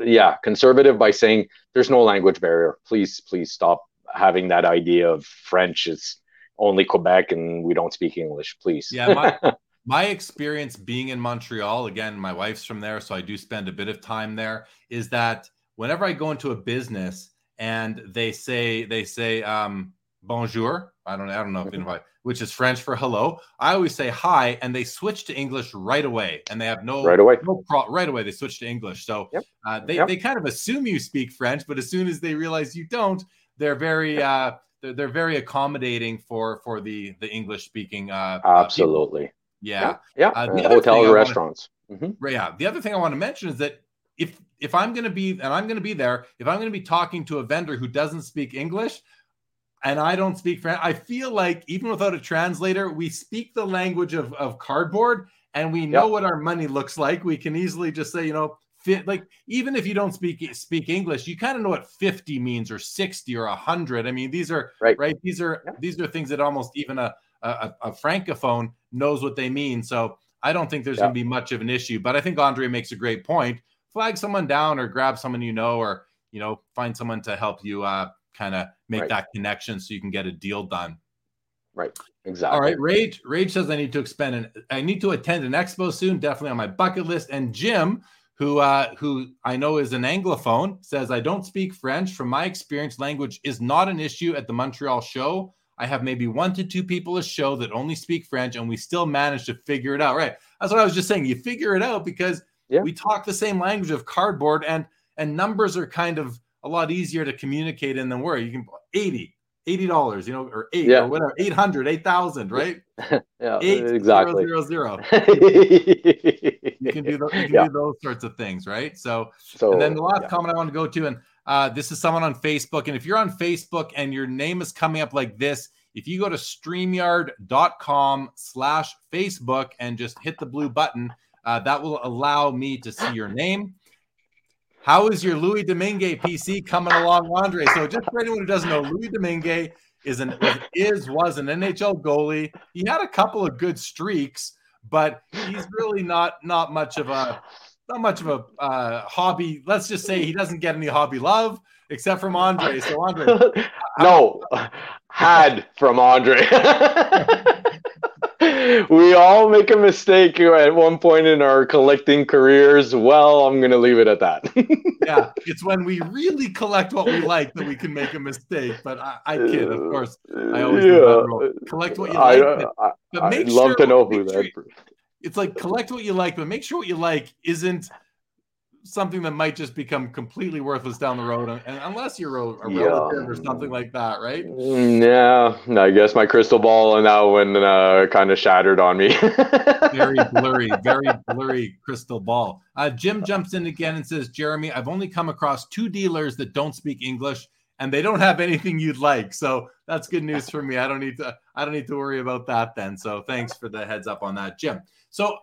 yeah, conservative by saying there's no language barrier. Please, please stop having that idea of French is only Quebec and we don't speak English. Please. Yeah. My, (laughs) my experience being in Montreal, again, my wife's from there, so I do spend a bit of time there, is that whenever I go into a business and they say, they say, um, bonjour. I don't I don't know if (laughs) mm-hmm. which is French for hello. I always say hi, and they switch to English right away, and they have no right away. No pro- right away they switch to English. So yep. uh, they yep. they kind of assume you speak French, but as soon as they realize you don't, they're very uh, they're, they're very accommodating for for the the English speaking. Uh, uh Absolutely. yeah. Yeah. yeah. Uh, hotels, restaurants. Wanna, mm-hmm. Yeah. The other thing I want to mention is that if if I'm going to be and I'm going to be there, if I'm going to be talking to a vendor who doesn't speak English, and I don't speak French. I feel like even without a translator, we speak the language of, of cardboard and we know yep. what our money looks like. We can easily just say, you know, fit like even if you don't speak speak English, you kind of know what 50 means or 60 or 100. I mean, these are right. right? These are yep. these are things that almost even a, a, a francophone knows what they mean. So I don't think there's yep. going to be much of an issue. But I think Andre makes a great point. Flag someone down or grab someone you know, or you know, find someone to help you uh, kind of make right. that connection so you can get a deal done. Right. Exactly. All right. Rage. Rage says I need to expend an I need to attend an expo soon. Definitely on my bucket list. And Jim, who uh, who I know is an anglophone, says I don't speak French. From my experience, language is not an issue at the Montreal show. I have maybe one to two people a show that only speak French, and we still manage to figure it out. Right. That's what I was just saying. You figure it out because yeah. we talk the same language of cardboard, and and numbers are kind of a lot easier to communicate in than we're. You can 80, eighty dollars, you know, or eight Yeah. or whatever, 800, 8,000, right? (laughs) yeah, Eight exactly. zero, zero, zero. (laughs) You can do those, you can Yeah. do those sorts of things, right? So so and then the last yeah. comment I want to go to, and uh, this is someone on Facebook. And if you're on Facebook and your name is coming up like this, if you go to streamyard.com slash Facebook and just hit the blue button, uh, that will allow me to see your name. How is your Louis Domingue PC coming along, Andre? So just for anyone who doesn't know, Louis Domingue is an is was an NHL goalie. He had a couple of good streaks, but he's really not not much of a not much of a uh, hobby. Let's just say he doesn't get any hobby love except from Andre. So Andre, (laughs) no, had from Andre. (laughs) we all make a mistake at one point in our collecting careers. Well, I'm going to leave it at that. (laughs) yeah, it's when we really collect what we like that we can make a mistake. But I, I kid, of uh, course. I always do that rule. collect what you I, like. Uh, but- I, but I'd make love to know make who sure- that. It's like collect what you like, but make sure what you like isn't something that might just become completely worthless down the road, and unless you're a, a Yeah. relative or something like that, right? Mm, Yeah, I guess my crystal ball on that one uh, kind of shattered on me. (laughs) very blurry, very blurry crystal ball. Uh, Jim jumps in again and says, Jeremy, I've only come across two dealers that don't speak English and they don't have anything you'd like. So that's good news for me. I don't need to I don't need to worry about that then. So thanks for the heads up on that, Jim. So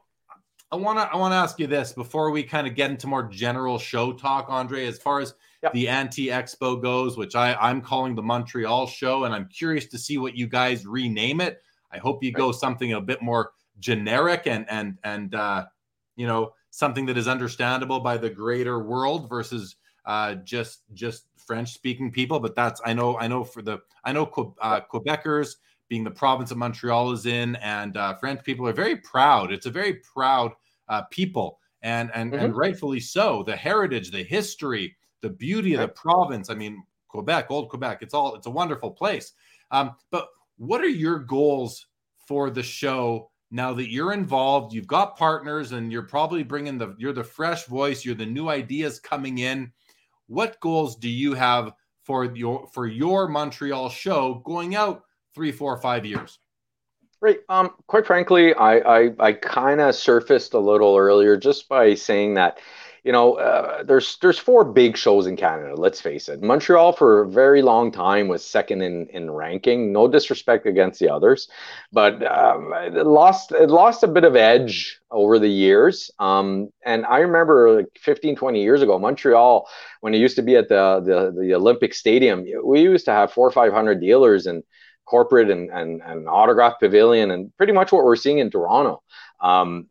I want to I want to ask you this before we kind of get into more general show talk, Andre, as far as Yep. the anti expo goes, which I, I'm calling the Montreal show, and I'm curious to see what you guys rename it. I hope you go something a bit more generic and and and uh, you know something that is understandable by the greater world versus uh, just just French speaking people. But that's I know I know for the I know Que- uh, Quebecers being the province of Montreal is in, and uh, French people are very proud. It's a very proud uh, people, and and and rightfully so. The heritage, the history, the beauty of the province. I mean, Quebec, old Quebec. It's all it's a wonderful place. Um, but what are your goals for the show now that you're involved? You've got partners, and you're probably bringing the you're the fresh voice. You're the new ideas coming in. What goals do you have for your for your Montreal show going out three, four, five years? Right. Um, quite frankly, I I, I kind of surfaced a little earlier just by saying that, you know, uh, there's there's four big shows in Canada. Let's face it. Montreal for a very long time was second in in ranking. No disrespect against the others, but um, it lost it lost a bit of edge over the years. Um, and I remember like 15, 20 years ago, Montreal, when it used to be at the the, the Olympic Stadium, we used to have four or five hundred dealers and corporate and, and, and autograph pavilion and pretty much what we're seeing in Toronto. Um,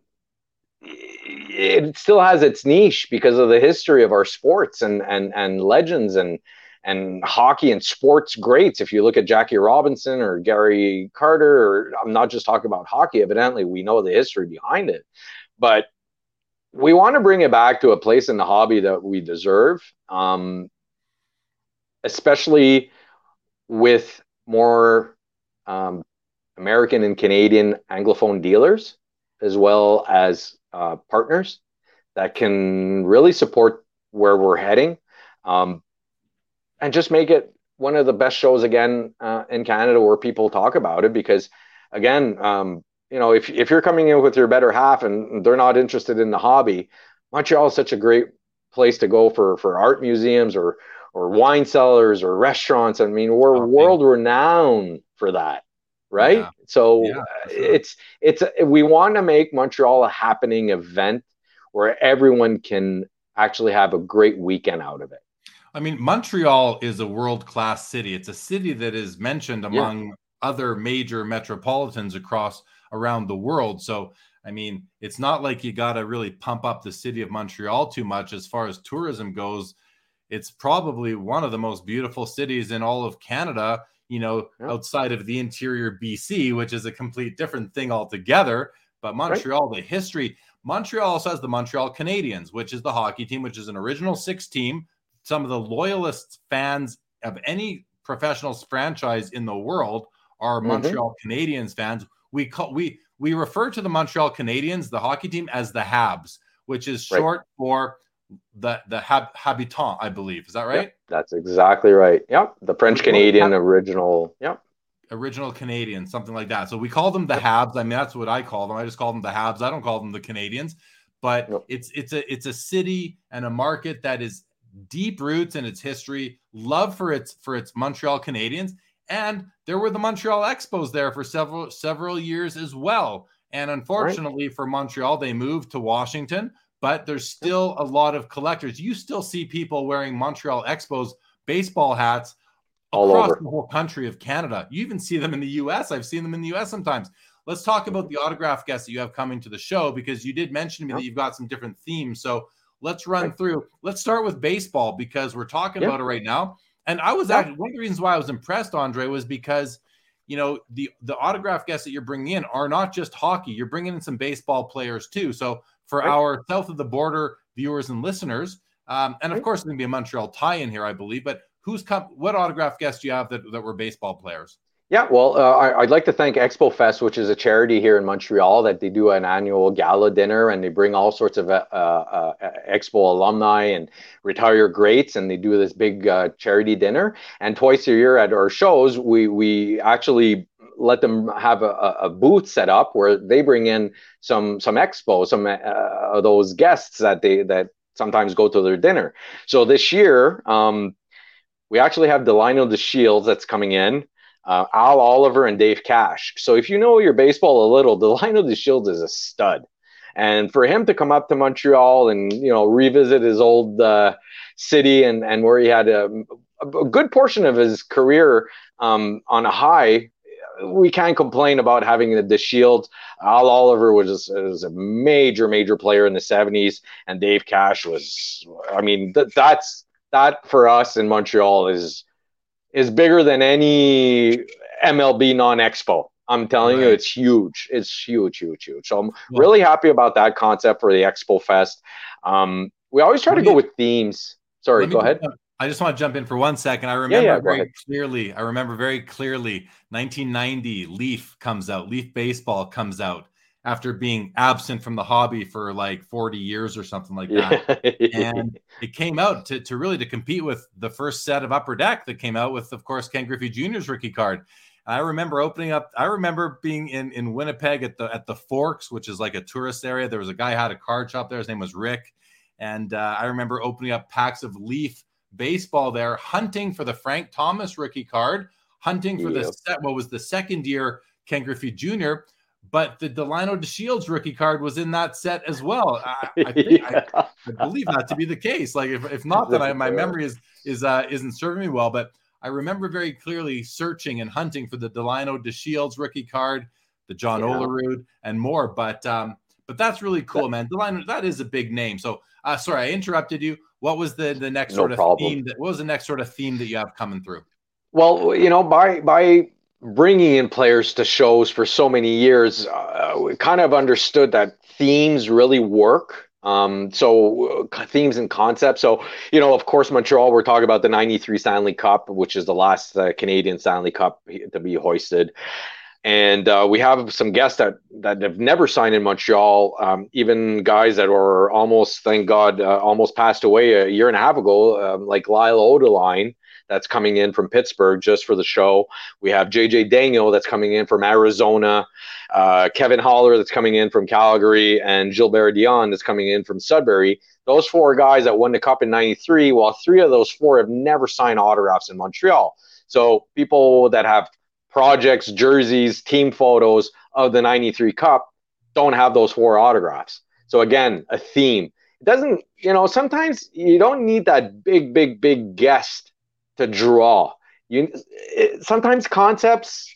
it still has its niche because of the history of our sports and, and, and legends and, and hockey and sports greats. If you look at Jackie Robinson or Gary Carter, or I'm not just talking about hockey, evidently we know the history behind it, but we want to bring it back to a place in the hobby that we deserve, um, especially with more um, American and Canadian Anglophone dealers, as well as uh, partners that can really support where we're heading um, and just make it one of the best shows again uh, in Canada where people talk about it. Because, again, um, you know, if, if you're coming in with your better half and they're not interested in the hobby, Montreal is such a great place to go for, for art museums or or wine cellars or restaurants. I mean, we're world renowned for that, right? Yeah. So Yeah, sure. it's it's we want to make Montreal a happening event where everyone can actually have a great weekend out of it. I mean, Montreal is a world class city. It's a city that is mentioned among other major metropolitans across around the world. So, I mean, it's not like you got to really pump up the city of Montreal too much as far as tourism goes. It's probably one of the most beautiful cities in all of Canada, you know, Yeah. outside of the interior BC, which is a complete different thing altogether. But Montreal, the history, Montreal also has the Montreal Canadiens, which is the hockey team, which is an original six team some of the loyalist fans of any professional franchise in the world are Mhm. Montreal Canadiens fans. We call we we refer to the Montreal Canadiens, the hockey team, as the Habs, which is Right. short for the the hab- habitant, I believe. Is that right? Yep, that's exactly right. Yep, the French Canadian original. Yep. Original Canadian, something like that. So we call them the Habs. I mean, that's what I call them. I just call them the Habs. I don't call them the Canadians. But yep. it's it's a it's a city and a market that is deep roots in its history, love for its for its Montreal Canadiens, and there were the Montreal Expos there for several several years as well. And unfortunately right. for Montreal, they moved to Washington, but there's still a lot of collectors. You still see people wearing Montreal Expos baseball hats all across over. the whole country of Canada. You even see them in the US. I've seen them in the US sometimes. Let's talk about the autograph guests that you have coming to the show because you did mention to me that you've got some different themes. So let's run right. through. Let's start with baseball because we're talking about it right now. And I was actually one of the reasons why I was impressed, Andre, was because you know the the autograph guests that you're bringing in are not just hockey. You're bringing in some baseball players too. So for right. our south of the border viewers and listeners, um, and of course, there's going to be a Montreal tie-in here, I believe. But who's come? What autograph guests do you have that that were baseball players? Yeah, well, uh, I, would like to thank Expo Fest, which is a charity here in Montreal that they do an annual gala dinner and they bring all sorts of uh, uh, Expo alumni and retired greats, and they do this big uh, charity dinner. And twice a year at our shows, we we actually let them have a, a booth set up where they bring in some some expo, some uh, of those guests that they that sometimes go to their dinner. So this year, um, we actually have Delino DeShields that's coming in uh, Al Oliver and Dave Cash. So if you know your baseball a little, Delino (laughs) DeShields is a stud. And for him to come up to Montreal and you know revisit his old uh, city and and where he had a, a good portion of his career um, on a high, we can't complain about having the, the Shield. Al Oliver was, was a major, major player in the 70s, and Dave Cash was, I mean, th- that's that for us in Montreal is is bigger than any MLB non-expo. I'm telling right. you, it's huge. It's huge, huge, huge. So I'm really happy about that concept for the Expo Fest. Um, we always try to me, go with themes. Sorry, go ahead. I just want to jump in for one second. I remember yeah, yeah, very clearly. I remember very clearly. 1990, Leaf comes out. Leaf baseball comes out after being absent from the hobby for like 40 years or something like that. (laughs) Yeah. and it came out to, to really to compete with the first set of upper deck that came out with, of course, Ken Griffey Jr.'s rookie card. I remember opening up, I remember being in, in Winnipeg at the at the Forks, which is like a tourist area. There was a guy had a card shop there. His name was Rick. And uh, I remember opening up packs of Leaf baseball there, hunting for the Frank Thomas rookie card, hunting for the set, what was the second year Ken Griffey Jr but the Delino DeShields rookie card was in that set as well. I, I, think, (laughs) yeah. I, I, believe that to be the case. Like if, if not, then I, my memory is is uh, isn't serving me well. But I remember very clearly searching and hunting for the Delino DeShields rookie card, the John yeah. Olerud, and more. But um, but that's really cool, man. Delino, that is a big name. So uh, sorry, I interrupted you. What was the the next no sort of problem. theme? That, what was the next sort of theme that you have coming through? Well, you know, by by bringing in players to shows for so many years, uh, we kind of understood that themes really work. Um, so uh, themes and concepts. So you know, of course, Montreal. We're talking about the '93 Stanley Cup, which is the last uh, Canadian Stanley Cup to be hoisted. And uh, we have some guests that that have never signed in Montreal. Um, even guys that were almost, thank God, uh, almost passed away a year and a half ago, um, like Lyle Odelein that's coming in from Pittsburgh just for the show. We have JJ Daigneault that's coming in from Arizona, uh, Kevin Haller that's coming in from Calgary, and Gilbert Dionne that's coming in from Sudbury. Those four guys that won the Cup in '93, while three of those four have never signed autographs in Montreal. So people that have projects, jerseys, team photos of the 93 Cup don't have those four autographs. So again, a theme. It doesn't, you know, sometimes you don't need that big, big, big guest to draw. You it, sometimes concepts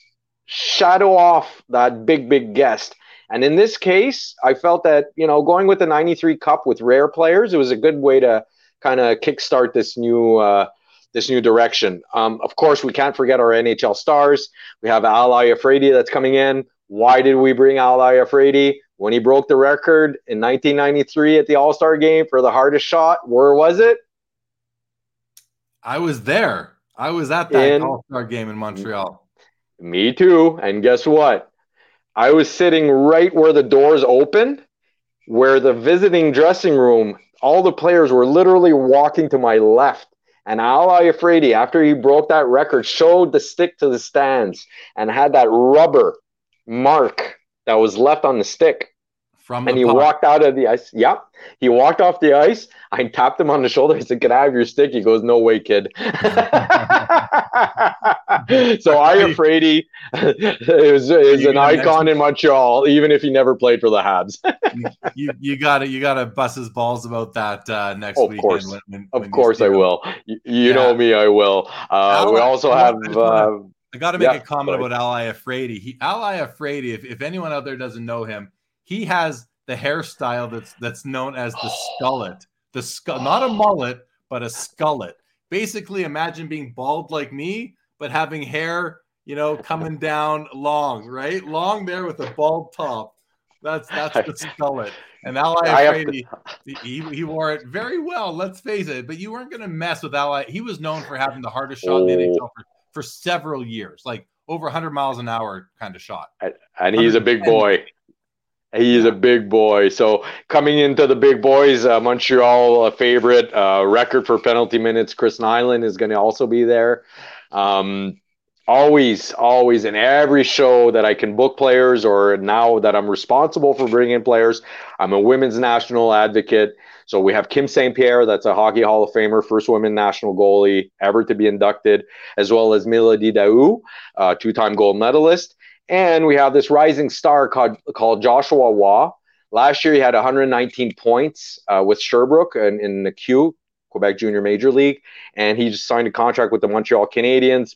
shadow off that big big guest. And in this case, I felt that you know going with the '93 Cup with rare players, it was a good way to kind of kickstart this new uh, this new direction. Um, of course, we can't forget our NHL stars. We have Ali Iafrate that's coming in. Why did we bring Ali Iafrate? When he broke the record in 1993 at the All Star game for the hardest shot, where was it? I was there. I was at that All Star game in Montreal. Me too. And guess what? I was sitting right where the doors opened, where the visiting dressing room all the players were literally walking to my left. And Ali Iafrate, after he broke that record, showed the stick to the stands and had that rubber mark that was left on the stick. From and he walked out of the ice. Yep. He walked off the ice. I tapped him on the shoulder. I said, Can I have your stick? He goes, No way, kid. (laughs) so I (laughs) Frady (laughs) is, is an icon in Montreal, even if he never played for the Habs. you you got to you got to bust his balls about that uh, next Of weekend. course. when- when- of when course I him. will. You, you Yeah. know me, I will. Uh, we Ally- also have uh, I got to make Yeah, a comment about Ali Iafrate. He Ali Iafrate, if, if anyone out there doesn't know him, he has the hairstyle that's that's known as the skullet. The skull, not a mullet, but a skullet. Basically, imagine being bald like me, but having hair, you know, coming down long, right? Long there with a bald top. That's that's the (laughs) skullet. And Ali I to- he, he wore it very well. Let's face it. But you weren't going to mess with Ali. He was known for having the hardest shot in the Oh. NHL for, for several years, like over 100 miles an hour kind of shot. and he's a big boy. He's a big boy. So coming into the big boys, uh, Montreal a favorite uh, record for penalty minutes. Chris Nilan is going to also be there. Um, always, always in every show that I can book players, or now that I'm responsible for bringing in players, I'm a women's national advocate. So we have Kim St. Pierre, that's a Hockey Hall of Famer, first women national goalie ever to be inducted, as well as Mélodie Daoust, uh, two-time gold medalist. And we have this rising star called, called Joshua Roy. Last year, he had 119 points uh, with Sherbrooke in, in the Q, Quebec Junior Major League. And he just signed a contract with the Montreal Canadiens,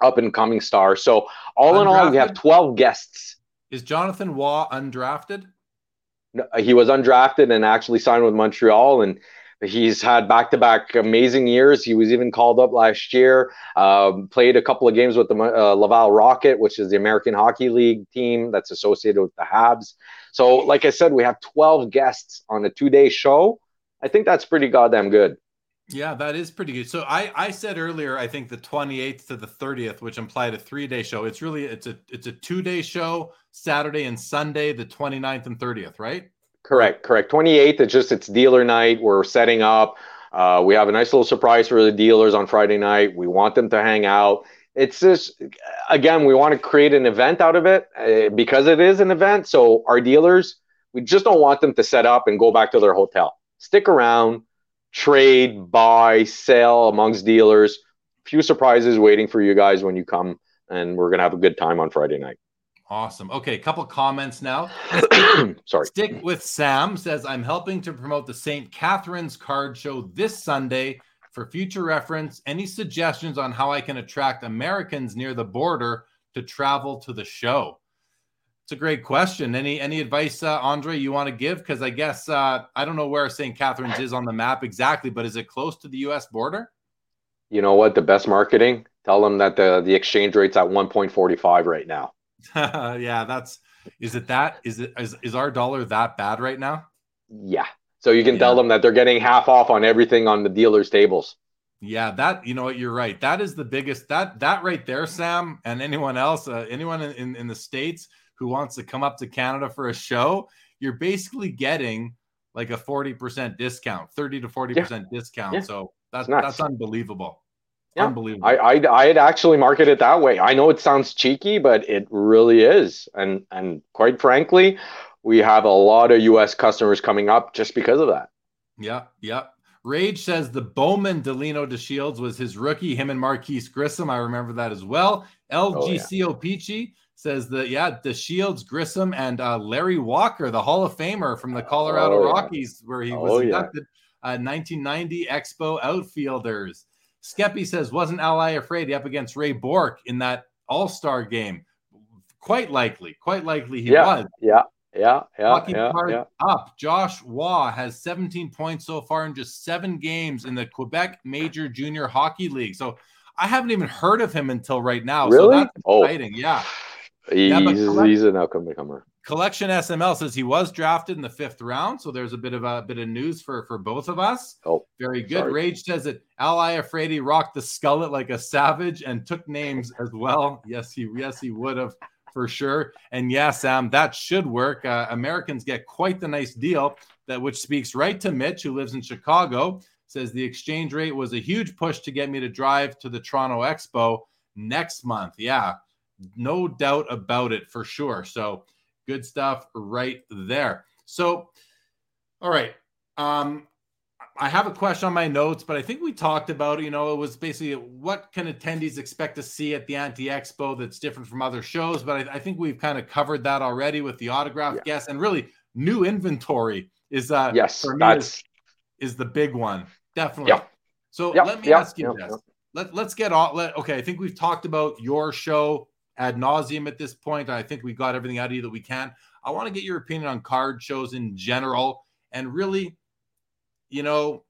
up and coming star. So, all in all, we have 12 guests. Is Jonathan Roy undrafted? No, He was undrafted and actually signed with Montreal. And he's had back to back amazing years. He was even called up last year, um, played a couple of games with the uh, Laval Rocket, which is the American Hockey League team that's associated with the Habs. So, like I said, we have 12 guests on a two day show. I think that's pretty goddamn good. Yeah, that is pretty good. So I I said earlier I think the 28th to the 30th, which implied a 3-day show. It's really it's a it's a 2-day show, Saturday and Sunday, the 29th and 30th, right? Correct, correct. 28th, it's just it's dealer night. We're setting up. Uh, we have a nice little surprise for the dealers on Friday night. We want them to hang out. It's just, again, we want to create an event out of it uh, because it is an event. So our dealers, we just don't want them to set up and go back to their hotel. Stick around, trade, buy, sell amongst dealers. Few surprises waiting for you guys when you come, and we're gonna have a good time on Friday night. Awesome. Okay, a couple comments now. (coughs) Sorry. Stick with Sam says I'm helping to promote the St. Catherine's card show this Sunday. For future reference, any suggestions on how I can attract Americans near the border to travel to the show? It's a great question. Any any advice, uh, Andre, you want to give? Because I guess uh, I don't know where St. Catherine's is on the map exactly, but is it close to the U.S. border? You know what? The best marketing. Tell them that the the exchange rate's at 1.45 right now. (laughs) yeah, that's. Is it that? Is it is, is our dollar that bad right now? Yeah. So you can Yeah. tell them that they're getting half off on everything on the dealers' tables. Yeah, that you know what you're right. That is the biggest that that right there, Sam, and anyone else, uh, anyone in, in the states who wants to come up to Canada for a show, you're basically getting like a forty percent discount, thirty to forty percent discount. Yeah. So that's that's unbelievable. Yeah. Unbelievable. I, I'd, I'd actually market it that way. I know it sounds cheeky, but it really is. And and quite frankly, we have a lot of U.S. customers coming up just because of that. Yeah, yeah. Rage says the Bowman Delino de Shields was his rookie, him and Marquis Grissom. I remember that as well. LGCO Peachy says that, yeah, the Shields, Grissom, and uh, Larry Walker, the Hall of Famer from the Colorado Oh, yeah. Rockies, where he was Oh, yeah. inducted, uh, 1990 Expo outfielders. Skeppy says, wasn't Ally Iafrate up against Ray Bourque in that All Star game? Quite likely, quite likely he Yeah. was. Yeah, yeah, yeah, Hockey yeah, yeah. up. Josh Roy has 17 points so far in just seven games in the Quebec Major Junior Hockey League. So I haven't even heard of him until right now. Really? So that's Oh. exciting. Yeah. He's, Yeah, collect- he's an outcome comer. Collection SML says he was drafted in the fifth round. So there's a bit of a bit of news for for both of us. Oh, Very good. sorry. Rage says that Ally Iafrate rocked the skullet like a savage and took names as well. Yes, he yes he would have for sure. And yeah, Sam, that should work. Uh, Americans get quite the nice deal that which speaks right to Mitch, who lives in Chicago. Says the exchange rate was a huge push to get me to drive to the Toronto Expo next month. Yeah, no doubt about it for sure. So good stuff right there. So, all right. Um, I have a question on my notes, but I think we talked about, you know, it was basically what can attendees expect to see at the Anti Expo that's different from other shows. But I, I think we've kind of covered that already with the autograph yeah. guests and really new inventory is uh yes that's is, is, the big one definitely. Yeah. So let me ask you this. Let, let's get all let okay. I think we've talked about your show ad nauseum at this point. I think we got everything out of you that we can. I want to get your opinion on card shows in general and really you know,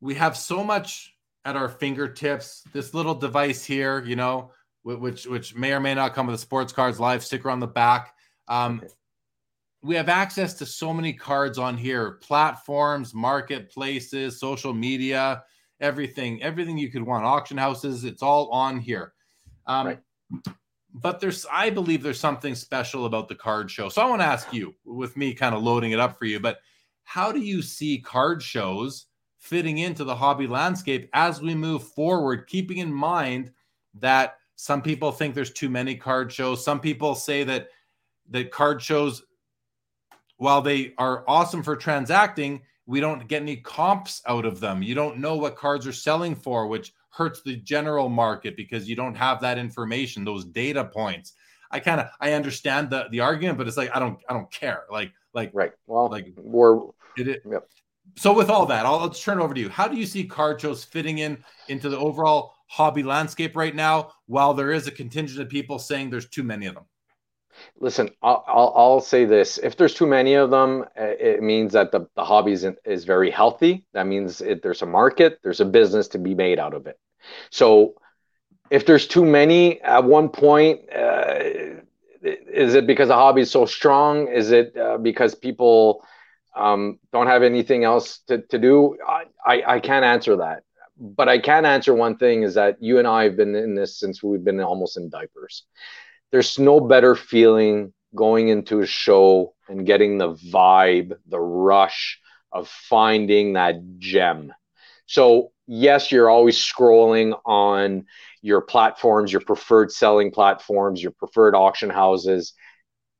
we have so much at our fingertips. This little device here, you know, which which may or may not come with a sports cards live sticker on the back. Um, we have access to so many cards on here, platforms, marketplaces, social media, everything, everything you could want, auction houses. It's all on here. Um, right. But there's, I believe, there's something special about the card show. So I want to ask you, with me kind of loading it up for you, but how do you see card shows fitting into the hobby landscape as we move forward, keeping in mind that some people think there's too many card shows. Some people say that that card shows, while they are awesome for transacting, we don't get any comps out of them. You don't know what cards are selling for, which hurts the general market because you don't have that information, those data points. I kind of I understand the the argument, but it's like I don't I don't care. Like like right. Well, like we're it. it yep. So with all that, I'll let's turn over to you. How do you see card shows fitting in into the overall hobby landscape right now? While there is a contingent of people saying there's too many of them. Listen, I'll, I'll, I'll say this: if there's too many of them, it means that the, the hobby is, is very healthy. That means there's a market, there's a business to be made out of it. So, if there's too many at one point, uh, is it because the hobby is so strong? Is it uh, because people um, don't have anything else to, to do? I, I, I can't answer that. But I can answer one thing is that you and I have been in this since we've been almost in diapers. There's no better feeling going into a show and getting the vibe, the rush of finding that gem. So, yes, you're always scrolling on your platforms, your preferred selling platforms, your preferred auction houses.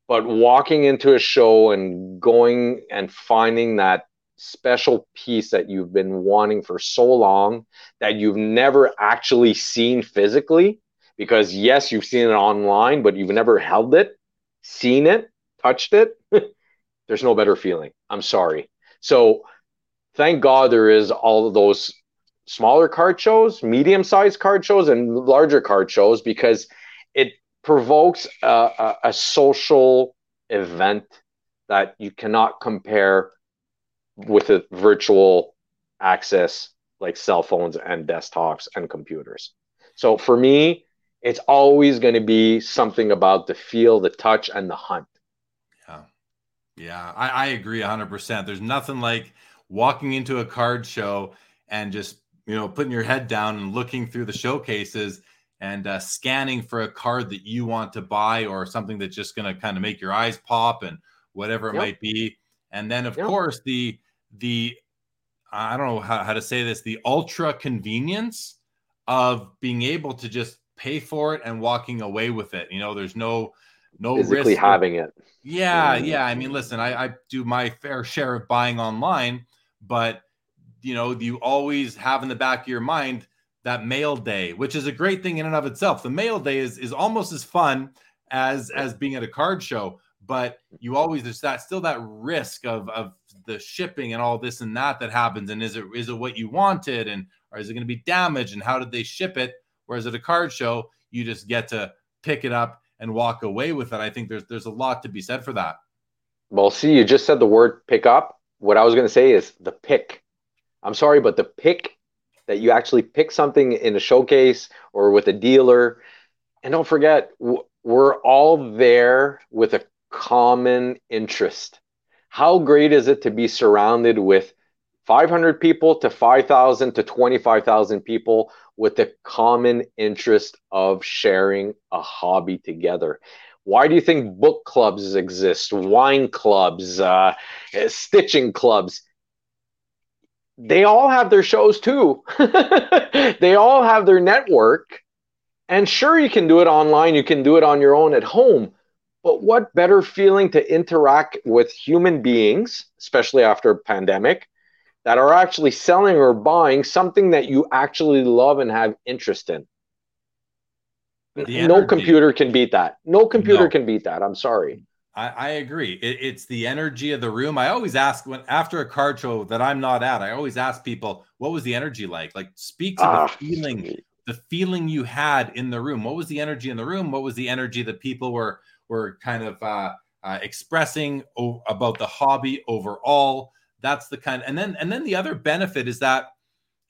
But walking into a show and going and finding that special piece that you've been wanting for so long that you've never actually seen physically, because yes, you've seen it online, but you've never held it, seen it, touched it. (laughs) There's no better feeling. I'm sorry. So thank God there is all of those smaller card shows, medium sized card shows, and larger card shows because it provokes a, a, a, social event that you cannot compare with a virtual access like cell phones and desktops and computers. So for me, it's always going to be something about the feel, the touch, and the hunt. Yeah. Yeah, I, I agree 100%. There's nothing like walking into a card show and just you know, putting your head down and looking through the showcases and uh, scanning for a card that you want to buy or something that's just going to kind of make your eyes pop and whatever it yep. might be. And then, of yep. course, the the I don't know how, how to say this the ultra convenience of being able to just pay for it and walking away with it. You know, there's no no physically risk having it. Yeah, yeah. I mean, listen, I, I do my fair share of buying online, but you know, you always have in the back of your mind that mail day, which is a great thing in and of itself. The mail day is is almost as fun as as being at a card show, but you always there's that still that risk of of the shipping and all this and that that happens. And is it is it what you wanted, and or is it going to be damaged, and how did they ship it? Whereas at a card show, you just get to pick it up and walk away with it. I think there's there's a lot to be said for that. Well, see, you just said the word pick up. What I was going to say is the pick I'm sorry, but the pick that you actually pick something in a showcase or with a dealer, and don't forget, we're all there with a common interest. How great is it to be surrounded with 500 people to 5,000 to 25,000 people with the common interest of sharing a hobby together. Why do you think book clubs exist, wine clubs, uh, stitching clubs? They all have their shows too. (laughs) they all have their network. And sure, you can do it online, you can do it on your own at home. But what better feeling to interact with human beings, especially after a pandemic, that are actually selling or buying something that you actually love and have interest in? no computer can beat that. No computer no. can beat that. I'm sorry. I, I agree. It, it's the energy of the room. I always ask when after a card show that I'm not at, I always ask people, what was the energy like? Like speak to ah, the feeling, the feeling you had in the room. What was the energy in the room? What was the energy that people were were kind of uh, uh, expressing o- about the hobby overall. That's the kind, and then and then the other benefit is that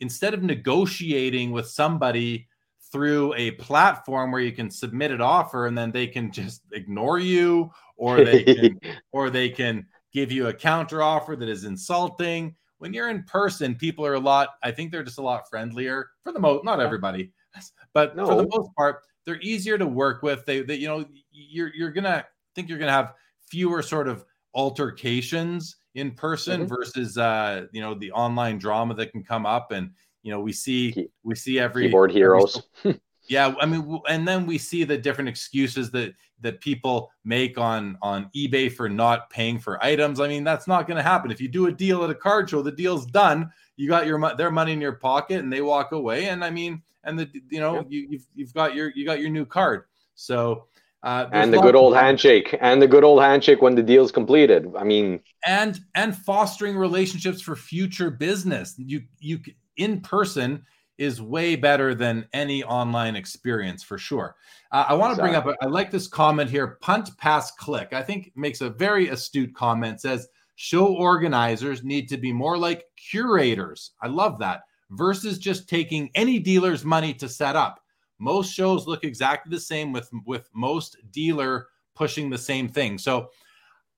instead of negotiating with somebody through a platform where you can submit an offer and then they can just ignore you, or they (laughs) can, or they can give you a counter offer that is insulting. When you're in person, people are a lot. I think they're just a lot friendlier for the most. Not everybody, (laughs) but no. for the most part, they're easier to work with. They, they you know, you're you're gonna think you're gonna have fewer sort of altercations in person mm-hmm. versus uh you know the online drama that can come up and you know we see we see every keyboard heroes every, (laughs) yeah i mean and then we see the different excuses that that people make on on ebay for not paying for items i mean that's not going to happen if you do a deal at a card show the deal's done you got your their money in your pocket and they walk away and i mean and the you know yeah. you, you've you've got your you got your new card. So uh, and the good old handshake and the good old handshake when the deal's completed. I mean, and and fostering relationships for future business. You you in person is way better than any online experience for sure. Uh, I want to bring up. I like this comment here. Punt, pass, click. I think makes a very astute comment. Says show organizers need to be more like curators. I love that versus just taking any dealer's money to set up. Most shows look exactly the same with with most dealer pushing the same thing. So,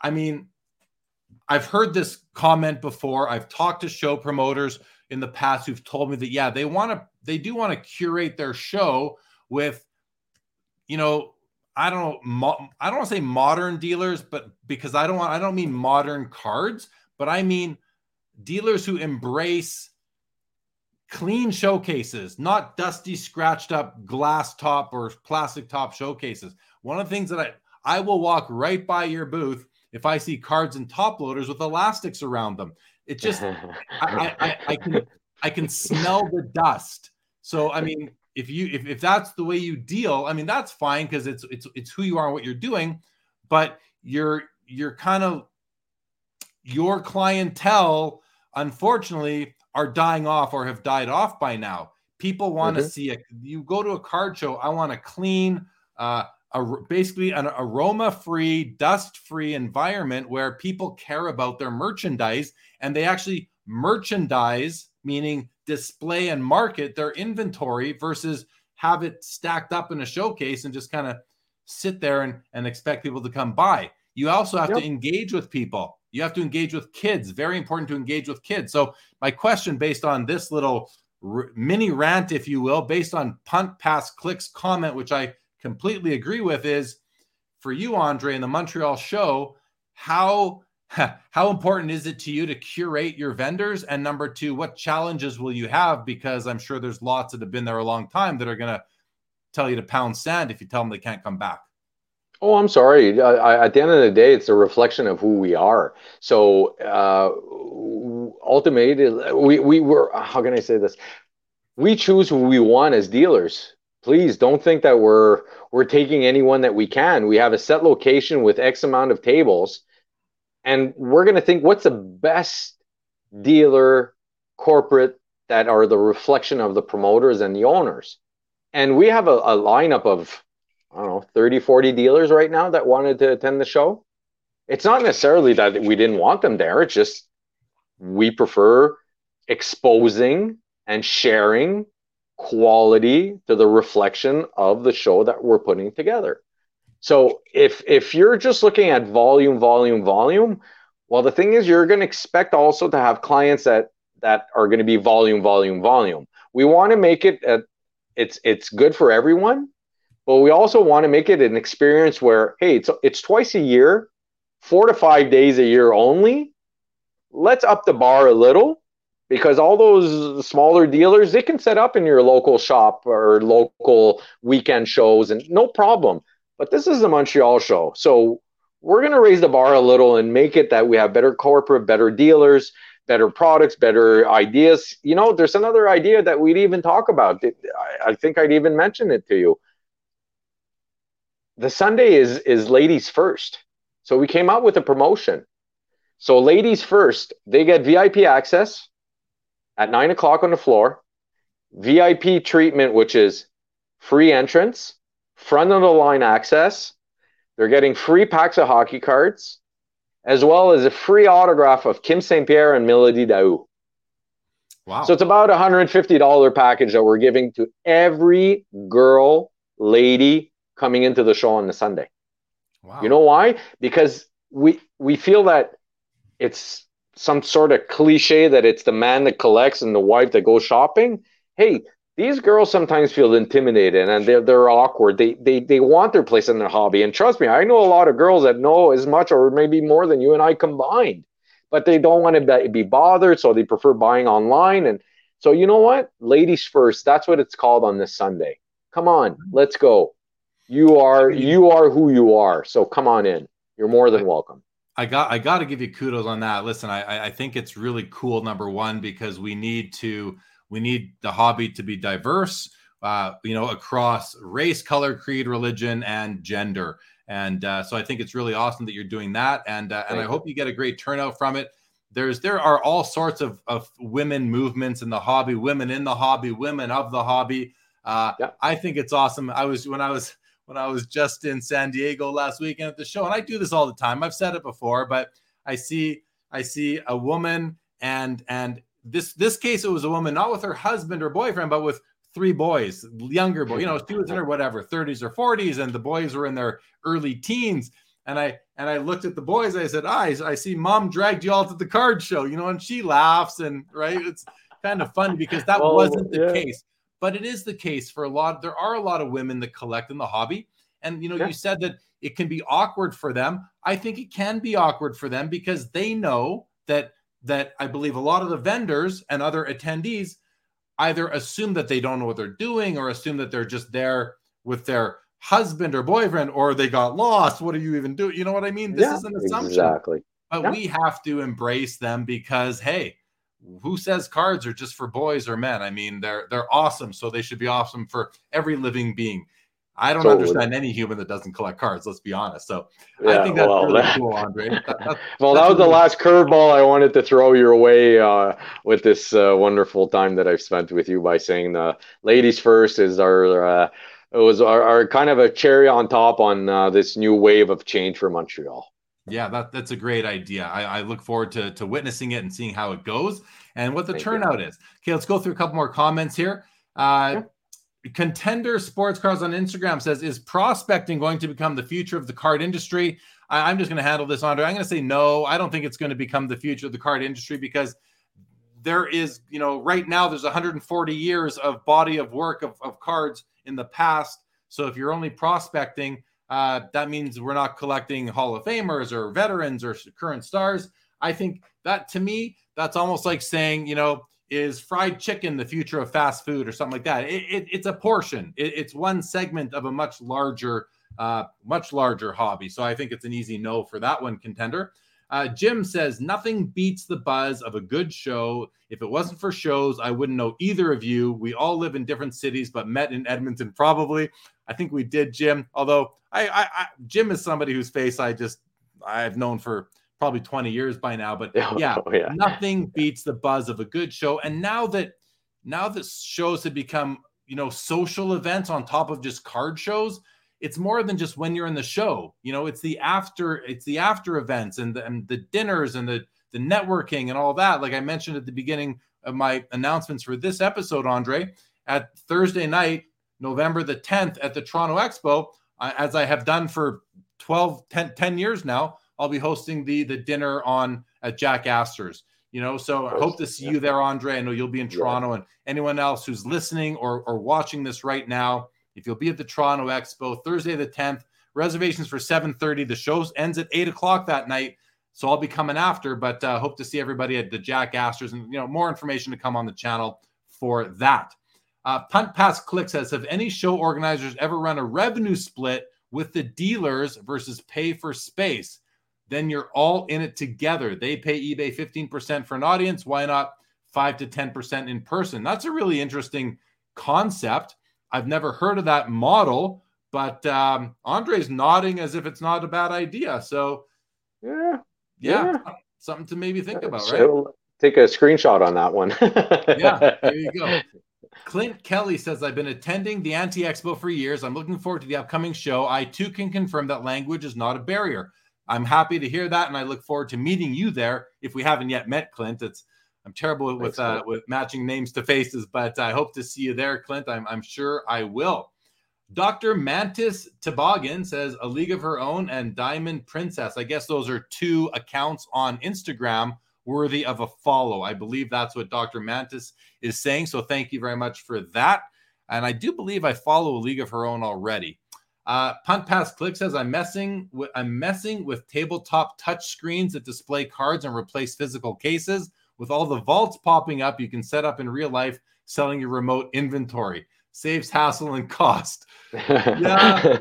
I mean, I've heard this comment before. I've talked to show promoters in the past who've told me that yeah, they want to they do want to curate their show with you know, I don't know, mo- I don't want to say modern dealers, but because I don't want I don't mean modern cards, but I mean dealers who embrace clean showcases, not dusty, scratched up glass top or plastic top showcases. One of the things that I I will walk right by your booth if I see cards and top loaders with elastics around them. It just (laughs) I, I, I, can I can smell the dust. So I mean, if you if, if that's the way you deal, I mean that's fine because it's it's it's who you are and what you're doing, but you're you're kind of your clientele unfortunately are dying off or have died off by now. People want to mm-hmm. see it. You go to a card show, I want a clean, uh, a, basically an aroma free, dust free environment where people care about their merchandise and they actually merchandise, meaning display and market their inventory versus have it stacked up in a showcase and just kind of sit there and, and expect people to come by. You also have yep. to engage with people. You have to engage with kids. Very important to engage with kids. So, my question based on this little r- mini rant, if you will, based on punt, pass, clicks comment, which I completely agree with, is for you, Andre, in the Montreal show, how (laughs) how important is it to you to curate your vendors? And number two, what challenges will you have? Because I'm sure there's lots that have been there a long time that are going to tell you to pound sand if you tell them they can't come back. Oh, I'm sorry. At the end of the day, it's a reflection of who we are. So uh, ultimately, we we were. How can I say this? We choose who we want as dealers. Please don't think that we're we're taking anyone that we can. We have a set location with X amount of tables, and we're going to think what's the best dealer corporate that are the reflection of the promoters and the owners. And we have a, a lineup of I don't know, 30, 40 dealers right now that wanted to attend the show. It's not necessarily that we didn't want them there. It's just we prefer exposing and sharing quality to the reflection of the show that we're putting together. So if if you're just looking at volume, volume, volume, well, the thing is you're going to expect also to have clients that that are going to be volume, volume, volume. We want to make it a, it's it's good for everyone, but we also want to make it an experience where hey, it's it's twice a year, four to five days a year only. Let's up the bar a little because all those smaller dealers they can set up in your local shop or local weekend shows and no problem. But this is the Montreal show, so we're going to raise the bar a little and make it that we have better corporate, better dealers, better products, better ideas. You know, there's another idea that we'd even talk about. I think I'd even mention it to you. The Sunday is is ladies first. So we came out with a promotion. So ladies first, they get VIP access at nine o'clock on the floor, VIP treatment, which is free entrance, front of the line access. They're getting free packs of hockey cards as well as a free autograph of Kim St. Pierre and Mélodie Daoust. Wow. So it's about a $150 package that we're giving to every girl, lady coming into the show on the Sunday. Wow. You know why? Because we we feel that it's some sort of cliche that it's the man that collects and the wife that goes shopping. Hey, these girls sometimes feel intimidated and they're, they're awkward. They, they, they want their place in their hobby. And trust me, I know a lot of girls that know as much or maybe more than you and I combined, but they don't want to be bothered. So they prefer buying online. And so, you know what? Ladies first. That's what it's called on this Sunday. Come on, let's go. You are, you are who you are. So come on in. You're more than welcome. I got I got to give you kudos on that. Listen, I I think it's really cool. Number one, because we need to we need the hobby to be diverse, uh, you know, across race, color, creed, religion, and gender. And uh, so I think it's really awesome that you're doing that. And uh, and I hope you get a great turnout from it. There's there are all sorts of, of women movements in the hobby, women in the hobby, women of the hobby. Uh, yeah. I think it's awesome. I was when I was when I was just in San Diego last weekend at the show, and I do this all the time. I've said it before, but I see I see a woman and and this this case it was a woman not with her husband or boyfriend but with three boys younger boy you know she was in her whatever 30s or 40s and the boys were in their early teens and i and i looked at the boys i said I, I see mom dragged you all to the card show you know and she laughs and right it's kind of funny because that well, wasn't the yeah. case but it is the case for a lot there are a lot of women that collect in the hobby and you know you said that it can be awkward for them i think it can be awkward for them because they know that that I believe a lot of the vendors and other attendees either assume that they don't know what they're doing or assume that they're just there with their husband or boyfriend or they got lost. What are you even doing? You know what I mean? This yeah, is an assumption. Exactly. But yeah. we have to embrace them because hey, who says cards are just for boys or men? I mean, they're they're awesome, so they should be awesome for every living being. I don't totally. understand any human that doesn't collect cards. Let's be honest. So yeah, I think that's well, really that, cool, Andre. That, (laughs) well, that was the last curveball I wanted to throw your way uh, with this uh, wonderful time that I've spent with you by saying the ladies first is our. Uh, it was our, our, kind of a cherry on top on uh, this new wave of change for Montreal. Yeah, that, that's a great idea. I, I, look forward to, to witnessing it and seeing how it goes and what the Thank turnout you. is. Okay, let's go through a couple more comments here. Uh, Contender Sports Cars on Instagram says, "Is prospecting going to become the future of the card industry?" I, am just going to handle this, Andre. I'm going to say no. I don't think it's going to become the future of the card industry because there is, you know, right now there's 140 years of body of work of, of cards in the past. So if you're only prospecting, uh, that means we're not collecting Hall of Famers or veterans or current stars. I think that to me, that's almost like saying, you know, is fried chicken the future of fast food or something like that? It, it, it's a portion. It, it's one segment of a much larger, uh, much larger hobby. So I think it's an easy no for that one contender. Uh, Jim says nothing beats the buzz of a good show. If it wasn't for shows, I wouldn't know either of you. We all live in different cities, but met in Edmonton probably. I think we did, Jim. Although I, I, I Jim is somebody whose face I just I've known for probably 20 years by now. But (laughs) oh, yeah, oh, yeah, nothing beats the buzz of a good show. And now that now that shows have become, you know, social events on top of just card shows, it's more than just when you're in the show. You know, it's the after, it's the after events and the, and the dinners and the the networking and all that. Like I mentioned at the beginning of my announcements for this episode, Andre, at Thursday night, November the 10th at the Toronto Expo, uh, as I have done for 12, 10, 10 years now, I'll be hosting the the dinner on at Jack Astor's. You know, so I hope to see yeah. you there, Andre. I know you'll be in Toronto, yeah. and anyone else who's listening or or watching this right now, if you'll be at the Toronto Expo Thursday the 10th, reservations for 7:30. The show ends at eight o'clock that night, so I'll be coming after. But uh, hope to see everybody at the Jack Astors, and you know more information to come on the channel for that. Uh, Punt Pass Click says, have any show organizers ever run a revenue split with the dealers versus pay for space? Then you're all in it together. They pay eBay 15% for an audience. Why not 5 to 10% in person? That's a really interesting concept. I've never heard of that model, but um, Andre's nodding as if it's not a bad idea. So, yeah, yeah, yeah. something to maybe think about, right? Take a screenshot on that one. (laughs) yeah, there you go. Clint Kelly says, I've been attending the Anti Expo for years. I'm looking forward to the upcoming show. I too can confirm that language is not a barrier. I'm happy to hear that, and I look forward to meeting you there. If we haven't yet met Clint, it's I'm terrible with uh, with matching names to faces, but I hope to see you there, Clint. I'm, I'm sure I will. Dr. Mantis Toboggan says a league of her own and Diamond Princess. I guess those are two accounts on Instagram worthy of a follow. I believe that's what Dr. Mantis is saying. So thank you very much for that. And I do believe I follow a league of her own already. Uh, Punt Pass Click says I'm messing with I'm messing with tabletop touch screens that display cards and replace physical cases. With all the vaults popping up, you can set up in real life selling your remote inventory saves hassle and cost. (laughs) Yeah,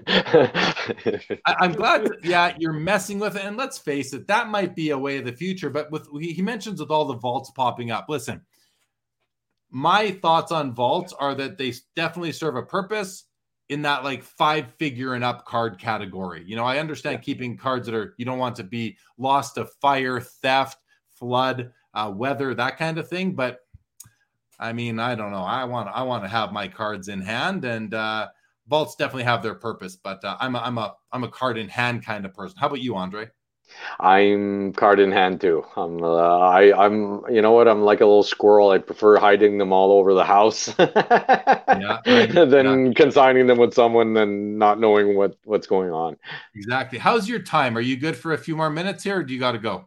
I, am glad. That, yeah, you're messing with it, and let's face it, that might be a way of the future. But with he mentions with all the vaults popping up, listen. My thoughts on vaults are that they definitely serve a purpose in that like five figure and up card category. You know, I understand yeah. keeping cards that are you don't want to be lost to fire, theft, flood, uh, weather, that kind of thing, but I mean, I don't know. I want I want to have my cards in hand, and uh, vaults definitely have their purpose. But uh, I'm a, I'm a I'm a card in hand kind of person. How about you, Andre? I'm card in hand too. I'm uh, I I'm you know what I'm like a little squirrel. I prefer hiding them all over the house (laughs) yeah, than yeah. consigning them with someone and not knowing what what's going on. Exactly. How's your time? Are you good for a few more minutes here, or do you got to go?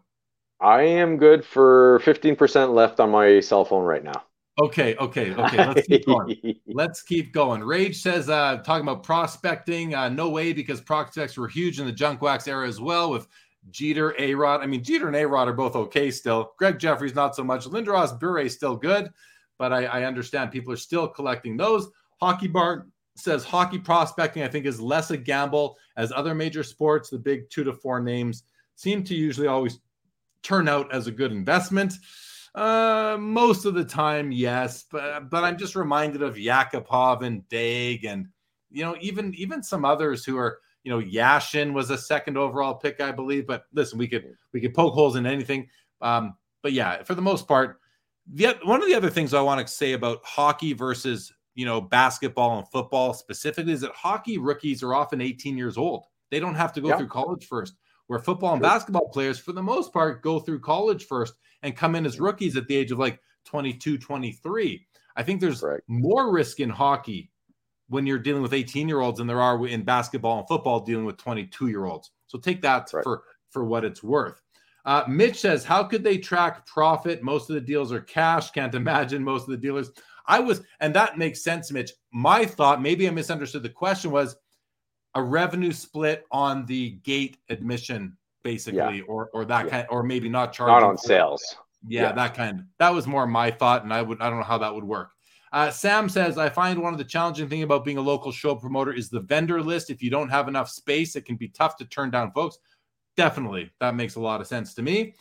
I am good for 15% left on my cell phone right now. Okay, okay, okay. Let's keep going. Let's keep going. Rage says, uh, talking about prospecting, uh, no way because prospects were huge in the junk wax era as well with Jeter, A Rod. I mean, Jeter and A Rod are both okay still. Gregg Jefferies, not so much. Lindros Bure still good, but I, I understand people are still collecting those. Hockey Bar says hockey prospecting, I think, is less a gamble as other major sports. The big two to four names seem to usually always turn out as a good investment. Uh, most of the time, yes, but but I'm just reminded of Yakupov and Daigle, and you know, even even some others who are, you know, Yashin was a second overall pick, I believe. But listen, we could we could poke holes in anything. Um, but yeah, for the most part, the one of the other things I want to say about hockey versus you know basketball and football specifically is that hockey rookies are often 18 years old. They don't have to go yeah. through college first where football and basketball players, for the most part, go through college first and come in as rookies at the age of like 22, 23. I think there's Correct. more risk in hockey when you're dealing with 18 year olds than there are in basketball and football dealing with 22 year olds. So take that right. for, for what it's worth. Uh, Mitch says, How could they track profit? Most of the deals are cash. Can't imagine most of the dealers. I was, and that makes sense, Mitch. My thought, maybe I misunderstood the question, was a revenue split on the gate admission, basically, yeah. or or that yeah. kind, or maybe not charging. Not on sales. Yeah, yeah, that kind. That was more my thought, and I would I don't know how that would work. Uh, Sam says, I find one of the challenging thing about being a local show promoter is the vendor list. If you don't have enough space, it can be tough to turn down folks. Definitely, that makes a lot of sense to me.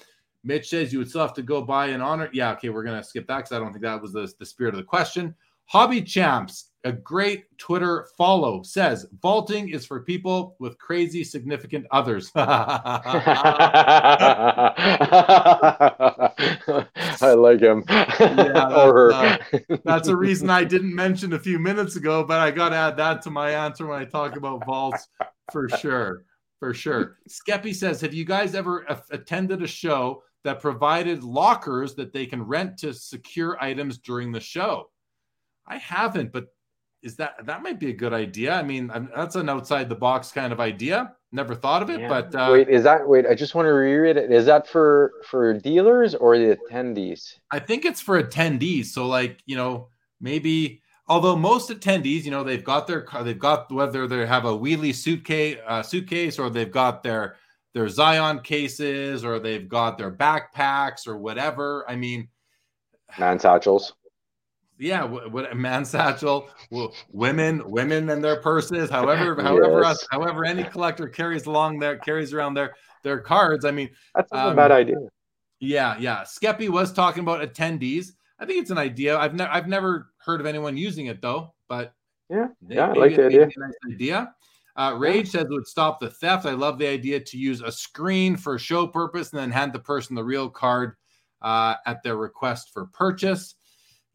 Mitch says you would still have to go by and honor. Yeah, okay, we're gonna skip that because I don't think that was the, the spirit of the question. Hobby Champs, a great Twitter follow, says vaulting is for people with crazy significant others. (laughs) I like him. Yeah, (laughs) or uh, that's a reason I didn't mention a few minutes ago, but I got to add that to my answer when I talk about vaults for sure. For sure. Skeppy says, Have you guys ever attended a show that provided lockers that they can rent to secure items during the show? I haven't, but is that that might be a good idea? I mean, that's an outside the box kind of idea. never thought of it. Yeah. But uh, wait, is that wait? I just want to reread it. Is that for for dealers or the attendees? I think it's for attendees. So like you know maybe although most attendees you know they've got their they've got whether they have a wheelie suitcase uh, suitcase or they've got their their Zion cases or they've got their backpacks or whatever. I mean, man satchels. Yeah, what, man satchel, women, women and their purses. However, (laughs) however, Yes. us, however, any collector carries along their carries around their their cards. I mean, That's Um, a bad idea. yeah, yeah. Skeppy was talking about attendees. I think it's an idea. I've never I've never heard of anyone using it though, but Yeah, yeah, I like the idea. a nice idea. Uh, Rage says it would stop the theft. I love the idea to use a screen for show purpose and then hand the person the real card uh, at their request for purchase.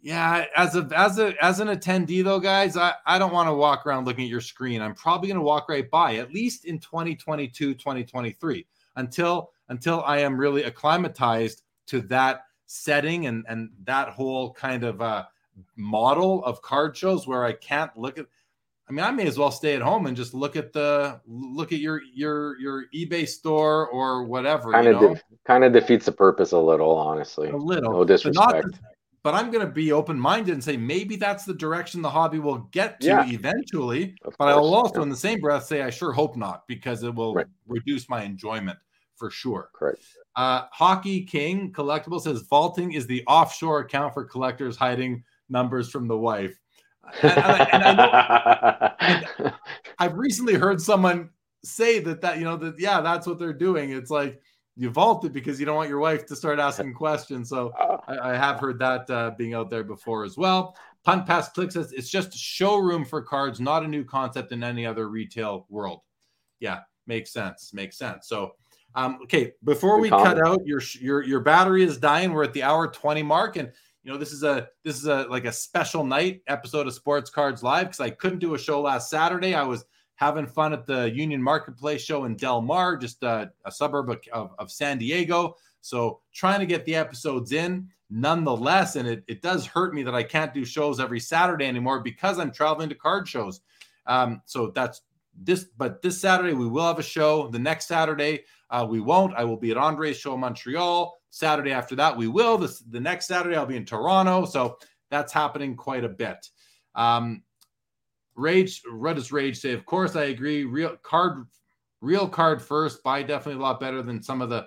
Yeah, as a as a as an attendee though, guys, I, I don't want to walk around looking at your screen. I'm probably going to walk right by at least in 2022, 2023 until until I am really acclimatized to that setting and and that whole kind of uh model of card shows where I can't look at I mean, I may as well stay at home and just look at the look at your your your eBay store or whatever, Kind you of know. de- kind of defeats the purpose a little, honestly. a little No but not disrespect. But I'm going to be open minded and say maybe that's the direction the hobby will get to Yeah. eventually. Of But I will also, yeah, in the same breath, say I sure hope not because it will Right. reduce my enjoyment for sure. correct. Uh, Hockey King Collectible says vaulting is the offshore account for collectors hiding numbers from the wife. And- and I- and I know- (laughs) I've recently heard someone say that that you know that yeah that's what they're doing. It's like you vault it because you don't want your wife to start asking questions. So I, I have heard that uh, being out there before as well. Punt Pass Click says it's just a showroom for cards, not a new concept in any other retail world. Yeah, makes sense. Makes sense. So, um, okay, before Good we comment. cut out, your your your battery is dying. We're at the hour twenty mark, and you know this is a this is a like a special night episode of Sports Cards Live because I couldn't do a show last Saturday. I was having fun at the Union Marketplace show in Del Mar, just a suburb of, of, of San Diego. So trying to get the episodes in nonetheless. And it, it does hurt me that I can't do shows every Saturday anymore because I'm traveling to card shows. Um, so that's this, but this Saturday we will have a show. The next Saturday uh, we won't. I will be at Andre's show in Montreal. Saturday after that we will. This, the next Saturday I'll be in Toronto. So that's happening quite a bit. Um, Rage, what does Rage say? Of course, I agree. Real card, real card first. Buy definitely a lot better than some of the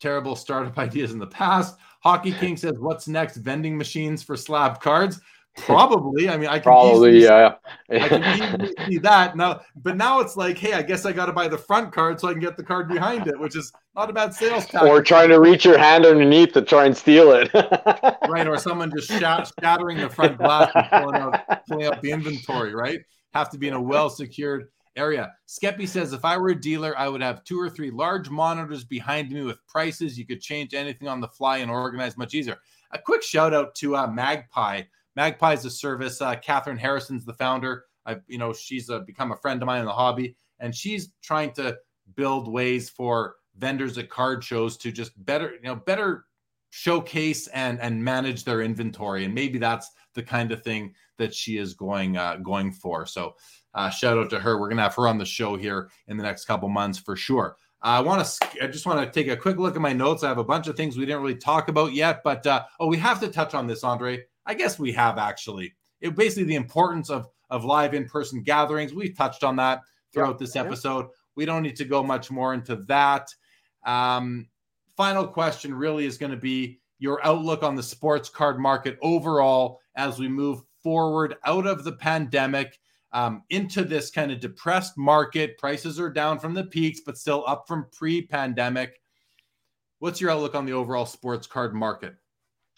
terrible startup (laughs) ideas in the past. Hockey King says, "What's next? Vending machines for slab cards? Probably. I mean, I can Probably, easily, yeah. I can easily see that now. But now it's like, hey, I guess I got to buy the front card so I can get the card behind it, which is not a bad sales tactic. or trying to reach your hand underneath to try and steal it. (laughs) right? Or someone just shat- shattering the front glass and pulling out, pulling out the inventory, right? Have to be in a well secured area. Skeppy says, if I were a dealer, I would have two or three large monitors behind me with prices. You could change anything on the fly and organize much easier. A quick shout out to uh, Magpie. Magpie is a service. Uh, Catherine Harrison's the founder. I, you know, she's uh, become a friend of mine in the hobby, and she's trying to build ways for vendors at card shows to just better, you know, better showcase and and manage their inventory and maybe that's the kind of thing that she is going uh, going for. So uh, shout out to her. We're gonna have her on the show here in the next couple months for sure. I want to i just want to take a quick look at my notes. I have a bunch of things we didn't really talk about yet but uh, oh we have to touch on this andre i guess we have actually it basically the importance of of live in-person gatherings we've touched on that throughout this yeah. episode we don't need to go much more into that um, final question really is going to be your outlook on the sports card market overall as we move forward out of the pandemic um, into this kind of depressed market. Prices are down from the peaks, but still up from pre pandemic. What's your outlook on the overall sports card market?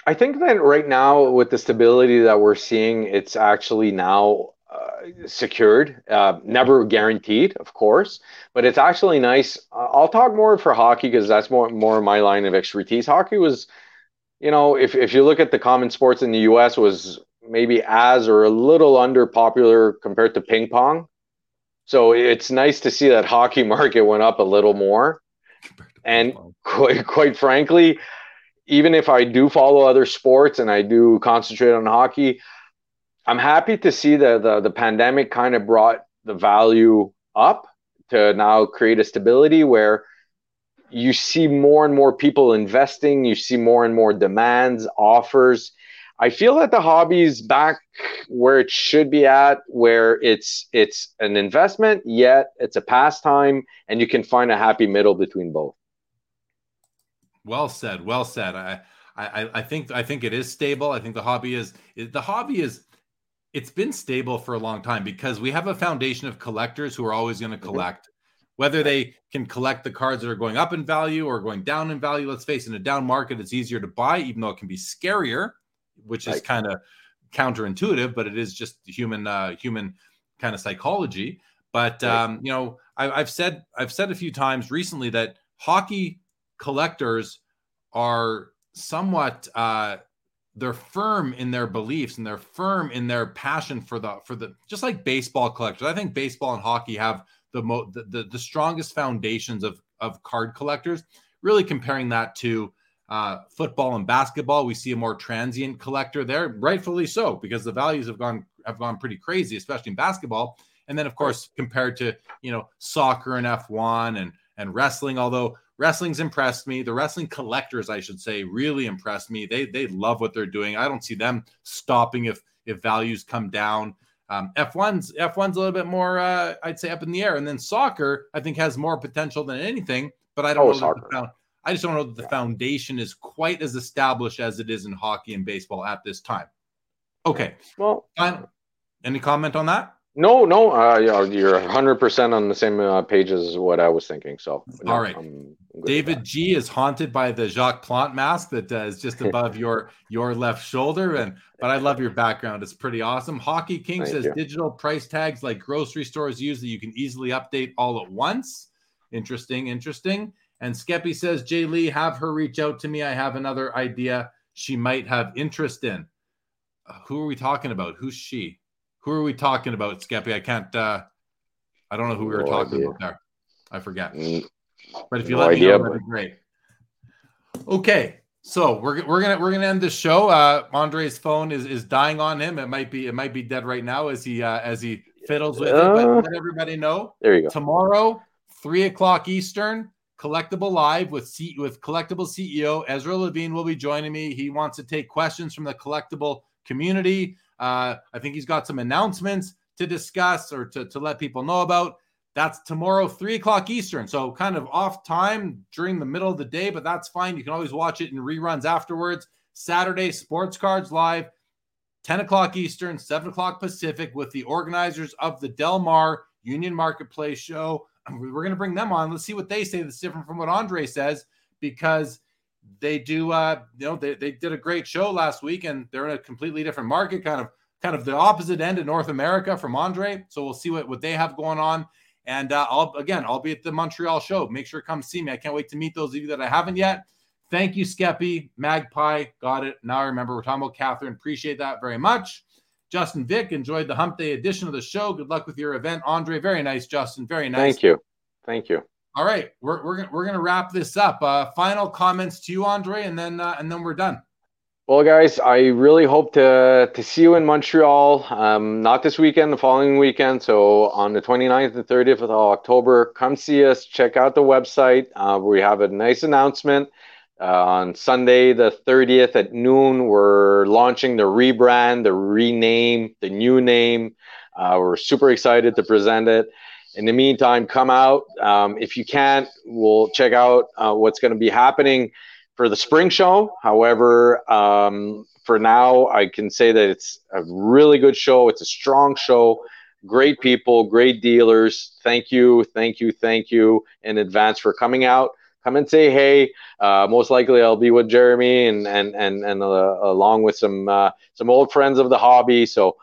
I think that right now, with the stability that we're seeing, it's actually now uh, secured. Uh, never guaranteed, of course, but it's actually nice. Uh, I'll talk more for hockey because that's more more my line of expertise. Hockey was, you know, if if you look at the common sports in the U.S., was maybe as or a little under popular compared to ping pong. So it's nice to see that hockey (laughs) market went up a little more. And quite, quite frankly, even if I do follow other sports and I do concentrate on hockey, I'm happy to see that the, the pandemic kind of brought the value up to now create a stability where you see more and more people investing, you see more and more demands, offers. I feel that the hobby is back where it should be at, where it's it's an investment, yet it's a pastime, and you can find a happy middle between both. Well said. Well said. I I, I think I think it is stable. I think the hobby is the hobby is it's been stable for a long time because we have a foundation of collectors who are always going to mm-hmm. collect. Whether they can collect the cards that are going up in value or going down in value, let's face it, in a down market, it's easier to buy, even though it can be scarier, which is kind of counterintuitive, but it is just human uh, human kind of psychology. But right. um, you know, I, I've said I've said a few times recently that hockey collectors are somewhat uh, they're firm in their beliefs and they're firm in their passion for the for the just like baseball collectors. I think baseball and hockey have the mo the, the, the strongest foundations of of card collectors. Really comparing that to uh, football and basketball, we see a more transient collector there, rightfully so, because the values have gone have gone pretty crazy, especially in basketball. And then, of course, compared to you know soccer and F one and and wrestling, although wrestling's impressed me. The wrestling collectors, I should say, really impressed me. They they love what they're doing. I don't see them stopping if if values come down. Um, F1's F1's a little bit more, uh, I'd say, up in the air, and then soccer, I think, has more potential than anything. But I don't oh, know. The, I just don't know that the yeah. foundation is quite as established as it is in hockey and baseball at this time. Okay. Well, any comment on that? No, no, uh, you're 100% on the same uh, page as what I was thinking. So, no, all right. David G is haunted by the Jacques Plante mask that uh, is just (laughs) above your your left shoulder, and but I love your background; it's pretty awesome. Hockey King Thank says you. digital price tags like grocery stores use that you can easily update all at once. Interesting, interesting. And Skeppy says, Jay Lee, have her reach out to me. I have another idea she might have interest in. Uh, who are we talking about? Who's she? Who are we talking about, Skeppy? I can't. uh I don't know who we were no talking idea. about there. I forget. Mm, but if you no let idea, me know, that'd be great. Okay, so we're, we're gonna we're gonna end this show. Uh Andre's phone is is dying on him. It might be it might be dead right now as he uh, as he fiddles with uh, it. But uh, let everybody know. There you go. Tomorrow, three o'clock Eastern, Collectible Live with C- with Collectable CEO Ezra Levine will be joining me. He wants to take questions from the collectible community. Uh, I think he's got some announcements to discuss or to, to let people know about. That's tomorrow, three o'clock Eastern. So kind of off time during the middle of the day, but that's fine. You can always watch it in reruns afterwards. Saturday, Sports Cards Live, 10 o'clock Eastern, 7 o'clock Pacific, with the organizers of the Del Mar Union Marketplace show. (clears throat) We're going to bring them on. Let's see what they say that's different from what Andre says, because they do uh you know they, they did a great show last week and they're in a completely different market kind of kind of the opposite end of north america from andre. So we'll see what, what they have going on. And uh, i'll again i'll be at the montreal show. Make sure to come see me. I can't wait to meet those of you that i haven't yet. Thank you skeppy magpie got it. Now i remember we're talking about catherine. Appreciate that very much. Justin vick enjoyed the hump day edition of the show. Good luck with your event andre. Very nice justin. Very nice. Thank you. Thank you all right, we're we're gonna we're gonna wrap this up. Uh, final comments to you, Andre, and then uh, and then we're done. Well, guys, I really hope to to see you in Montreal. Um, not this weekend, the following weekend. So on the 29th and 30th of October, come see us. Check out the website. Uh, we have a nice announcement. Uh, on Sunday, the 30th at noon, we're launching the rebrand, the rename, the new name. Uh, we're super excited to present it in the meantime, come out. Um, if you can't, we'll check out uh, what's going to be happening for the spring show. However, um, for now, I can say that it's a really good show. It's a strong show. Great people, great dealers. Thank you, thank you, thank you in advance for coming out. Come and say hey. Uh, most likely, I'll be with Jeremy and and and and uh, along with some uh, some old friends of the hobby. So,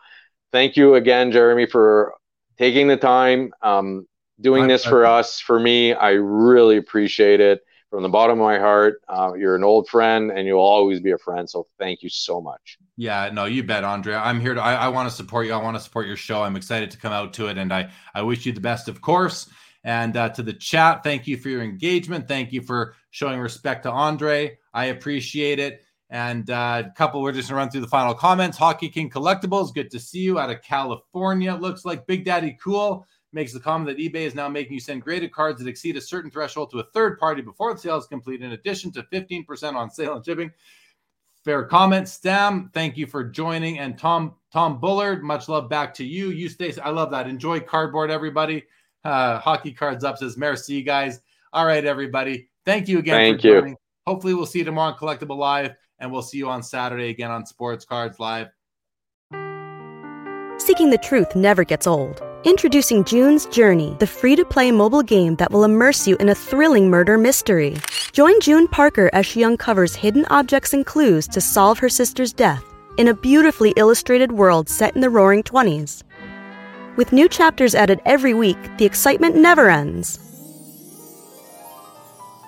thank you again, Jeremy, for taking the time, um, doing this for us, for me. I really appreciate it from the bottom of my heart. Uh, you're an old friend and you'll always be a friend. So thank you so much. Yeah, no, you bet, Andrea. I'm here to, I, I want to support you. I want to support your show. I'm excited to come out to it. And I, I wish you the best, of course. And uh, to the chat, thank you for your engagement. Thank you for showing respect to Andre. I appreciate it. And uh, a couple, we're just gonna run through the final comments. Hockey King Collectibles, good to see you out of California. Looks like Big Daddy Cool makes the comment that eBay is now making you send graded cards that exceed a certain threshold to a third party before the sale is complete, in addition to 15% on sale and shipping. Fair comment, Stam. Thank you for joining, and Tom Tom Bullard. Much love back to you. You stay. I love that. Enjoy cardboard, everybody. Uh, hockey cards up says merci, guys. All right, everybody. Thank you again. Thank you. Joining. Hopefully, we'll see you tomorrow on Collectible Live, and we'll see you on Saturday again on Sports Cards Live. Seeking the truth never gets old. Introducing June's Journey, the free to play mobile game that will immerse you in a thrilling murder mystery. Join June Parker as she uncovers hidden objects and clues to solve her sister's death in a beautifully illustrated world set in the roaring 20s. With new chapters added every week, the excitement never ends.